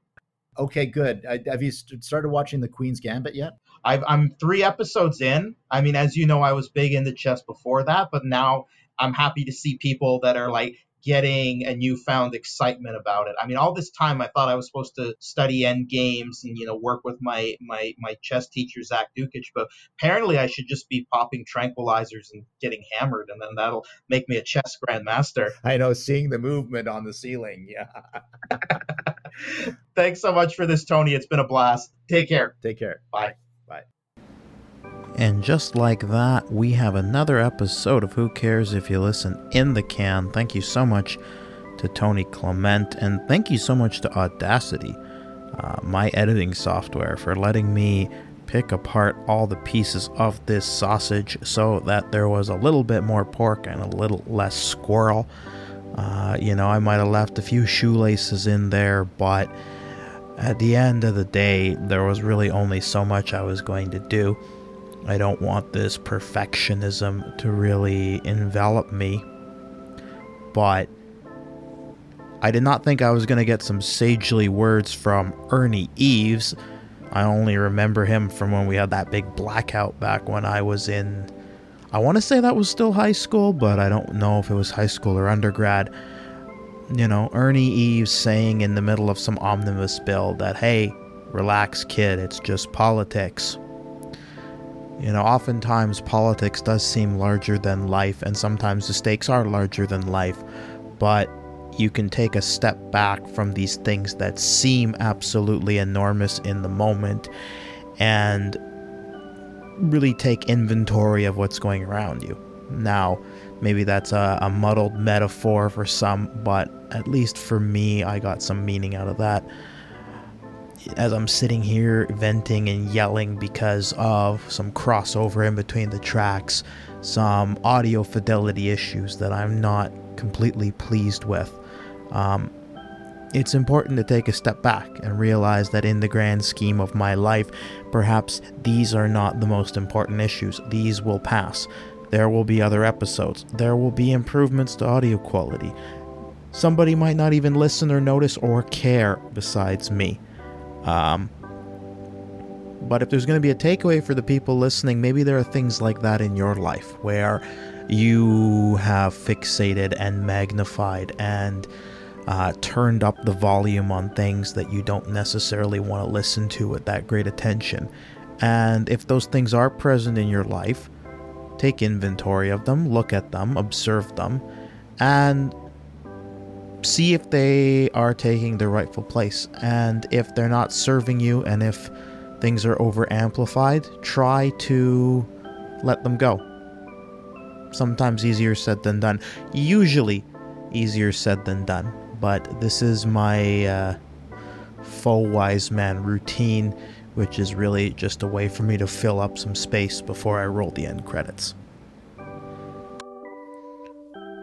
Speaker 2: Okay, good. have you started watching the Queen's Gambit yet?
Speaker 1: i am three episodes in. I mean, as you know, I was big into chess before that, but now I'm happy to see people that are like getting a newfound excitement about it. I mean, all this time I thought I was supposed to study end games and you know work with my my my chess teacher Zach Dukic, but apparently I should just be popping tranquilizers and getting hammered, and then that'll make me a chess grandmaster.
Speaker 2: I know, seeing the movement on the ceiling. Yeah.
Speaker 1: Thanks so much for this, Tony. It's been a blast. Take care.
Speaker 2: Take care.
Speaker 1: Bye.
Speaker 4: And just like that, we have another episode of Who Cares If You Listen in the can. Thank you so much to Tony Clement, and thank you so much to Audacity, uh, my editing software, for letting me pick apart all the pieces of this sausage so that there was a little bit more pork and a little less squirrel. Uh, you know, I might have left a few shoelaces in there, but at the end of the day, there was really only so much I was going to do. I don't want this perfectionism to really envelop me. But I did not think I was going to get some sagely words from Ernie Eves. I only remember him from when we had that big blackout back when I was in. I want to say that was still high school, but I don't know if it was high school or undergrad. You know, Ernie Eves saying in the middle of some omnibus bill that, hey, relax, kid, it's just politics. You know, oftentimes politics does seem larger than life, and sometimes the stakes are larger than life, but you can take a step back from these things that seem absolutely enormous in the moment and really take inventory of what's going around you. Now, maybe that's a, a muddled metaphor for some, but at least for me, I got some meaning out of that as I'm sitting here venting and yelling because of some crossover in between the tracks, some audio fidelity issues that I'm not completely pleased with. Um, it's important to take a step back and realize that in the grand scheme of my life, perhaps these are not the most important issues. These will pass. There will be other episodes. There will be improvements to audio quality. Somebody might not even listen or notice or care besides me. Um, but if there's going to be a takeaway for the people listening, maybe there are things like that in your life where you have fixated and magnified and uh, turned up the volume on things that you don't necessarily want to listen to with that great attention. And if those things are present in your life,
Speaker 1: take inventory of them, look at them, observe them, and see if they are taking their rightful place. And if they're not serving you and if things are over amplified, try to let them go. Sometimes easier said than done. Usually easier said than done. But this is my uh, faux wise man routine, which is really just a way for me to fill up some space before I roll the end credits.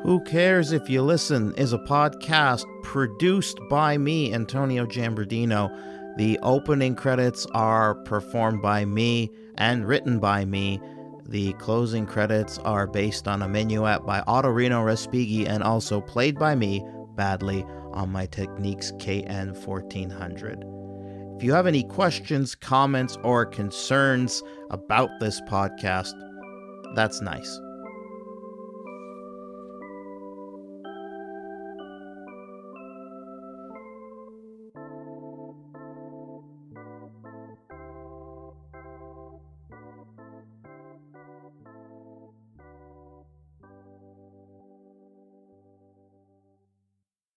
Speaker 1: Who Cares If You Listen is a podcast produced by me, Antonio Jambardino. The opening credits are performed by me and written by me. The closing credits are based on a minuet by Ottorino Respighi and also played by me badly on my Technics KN1400. If you have any questions, comments, or concerns about this podcast, that's nice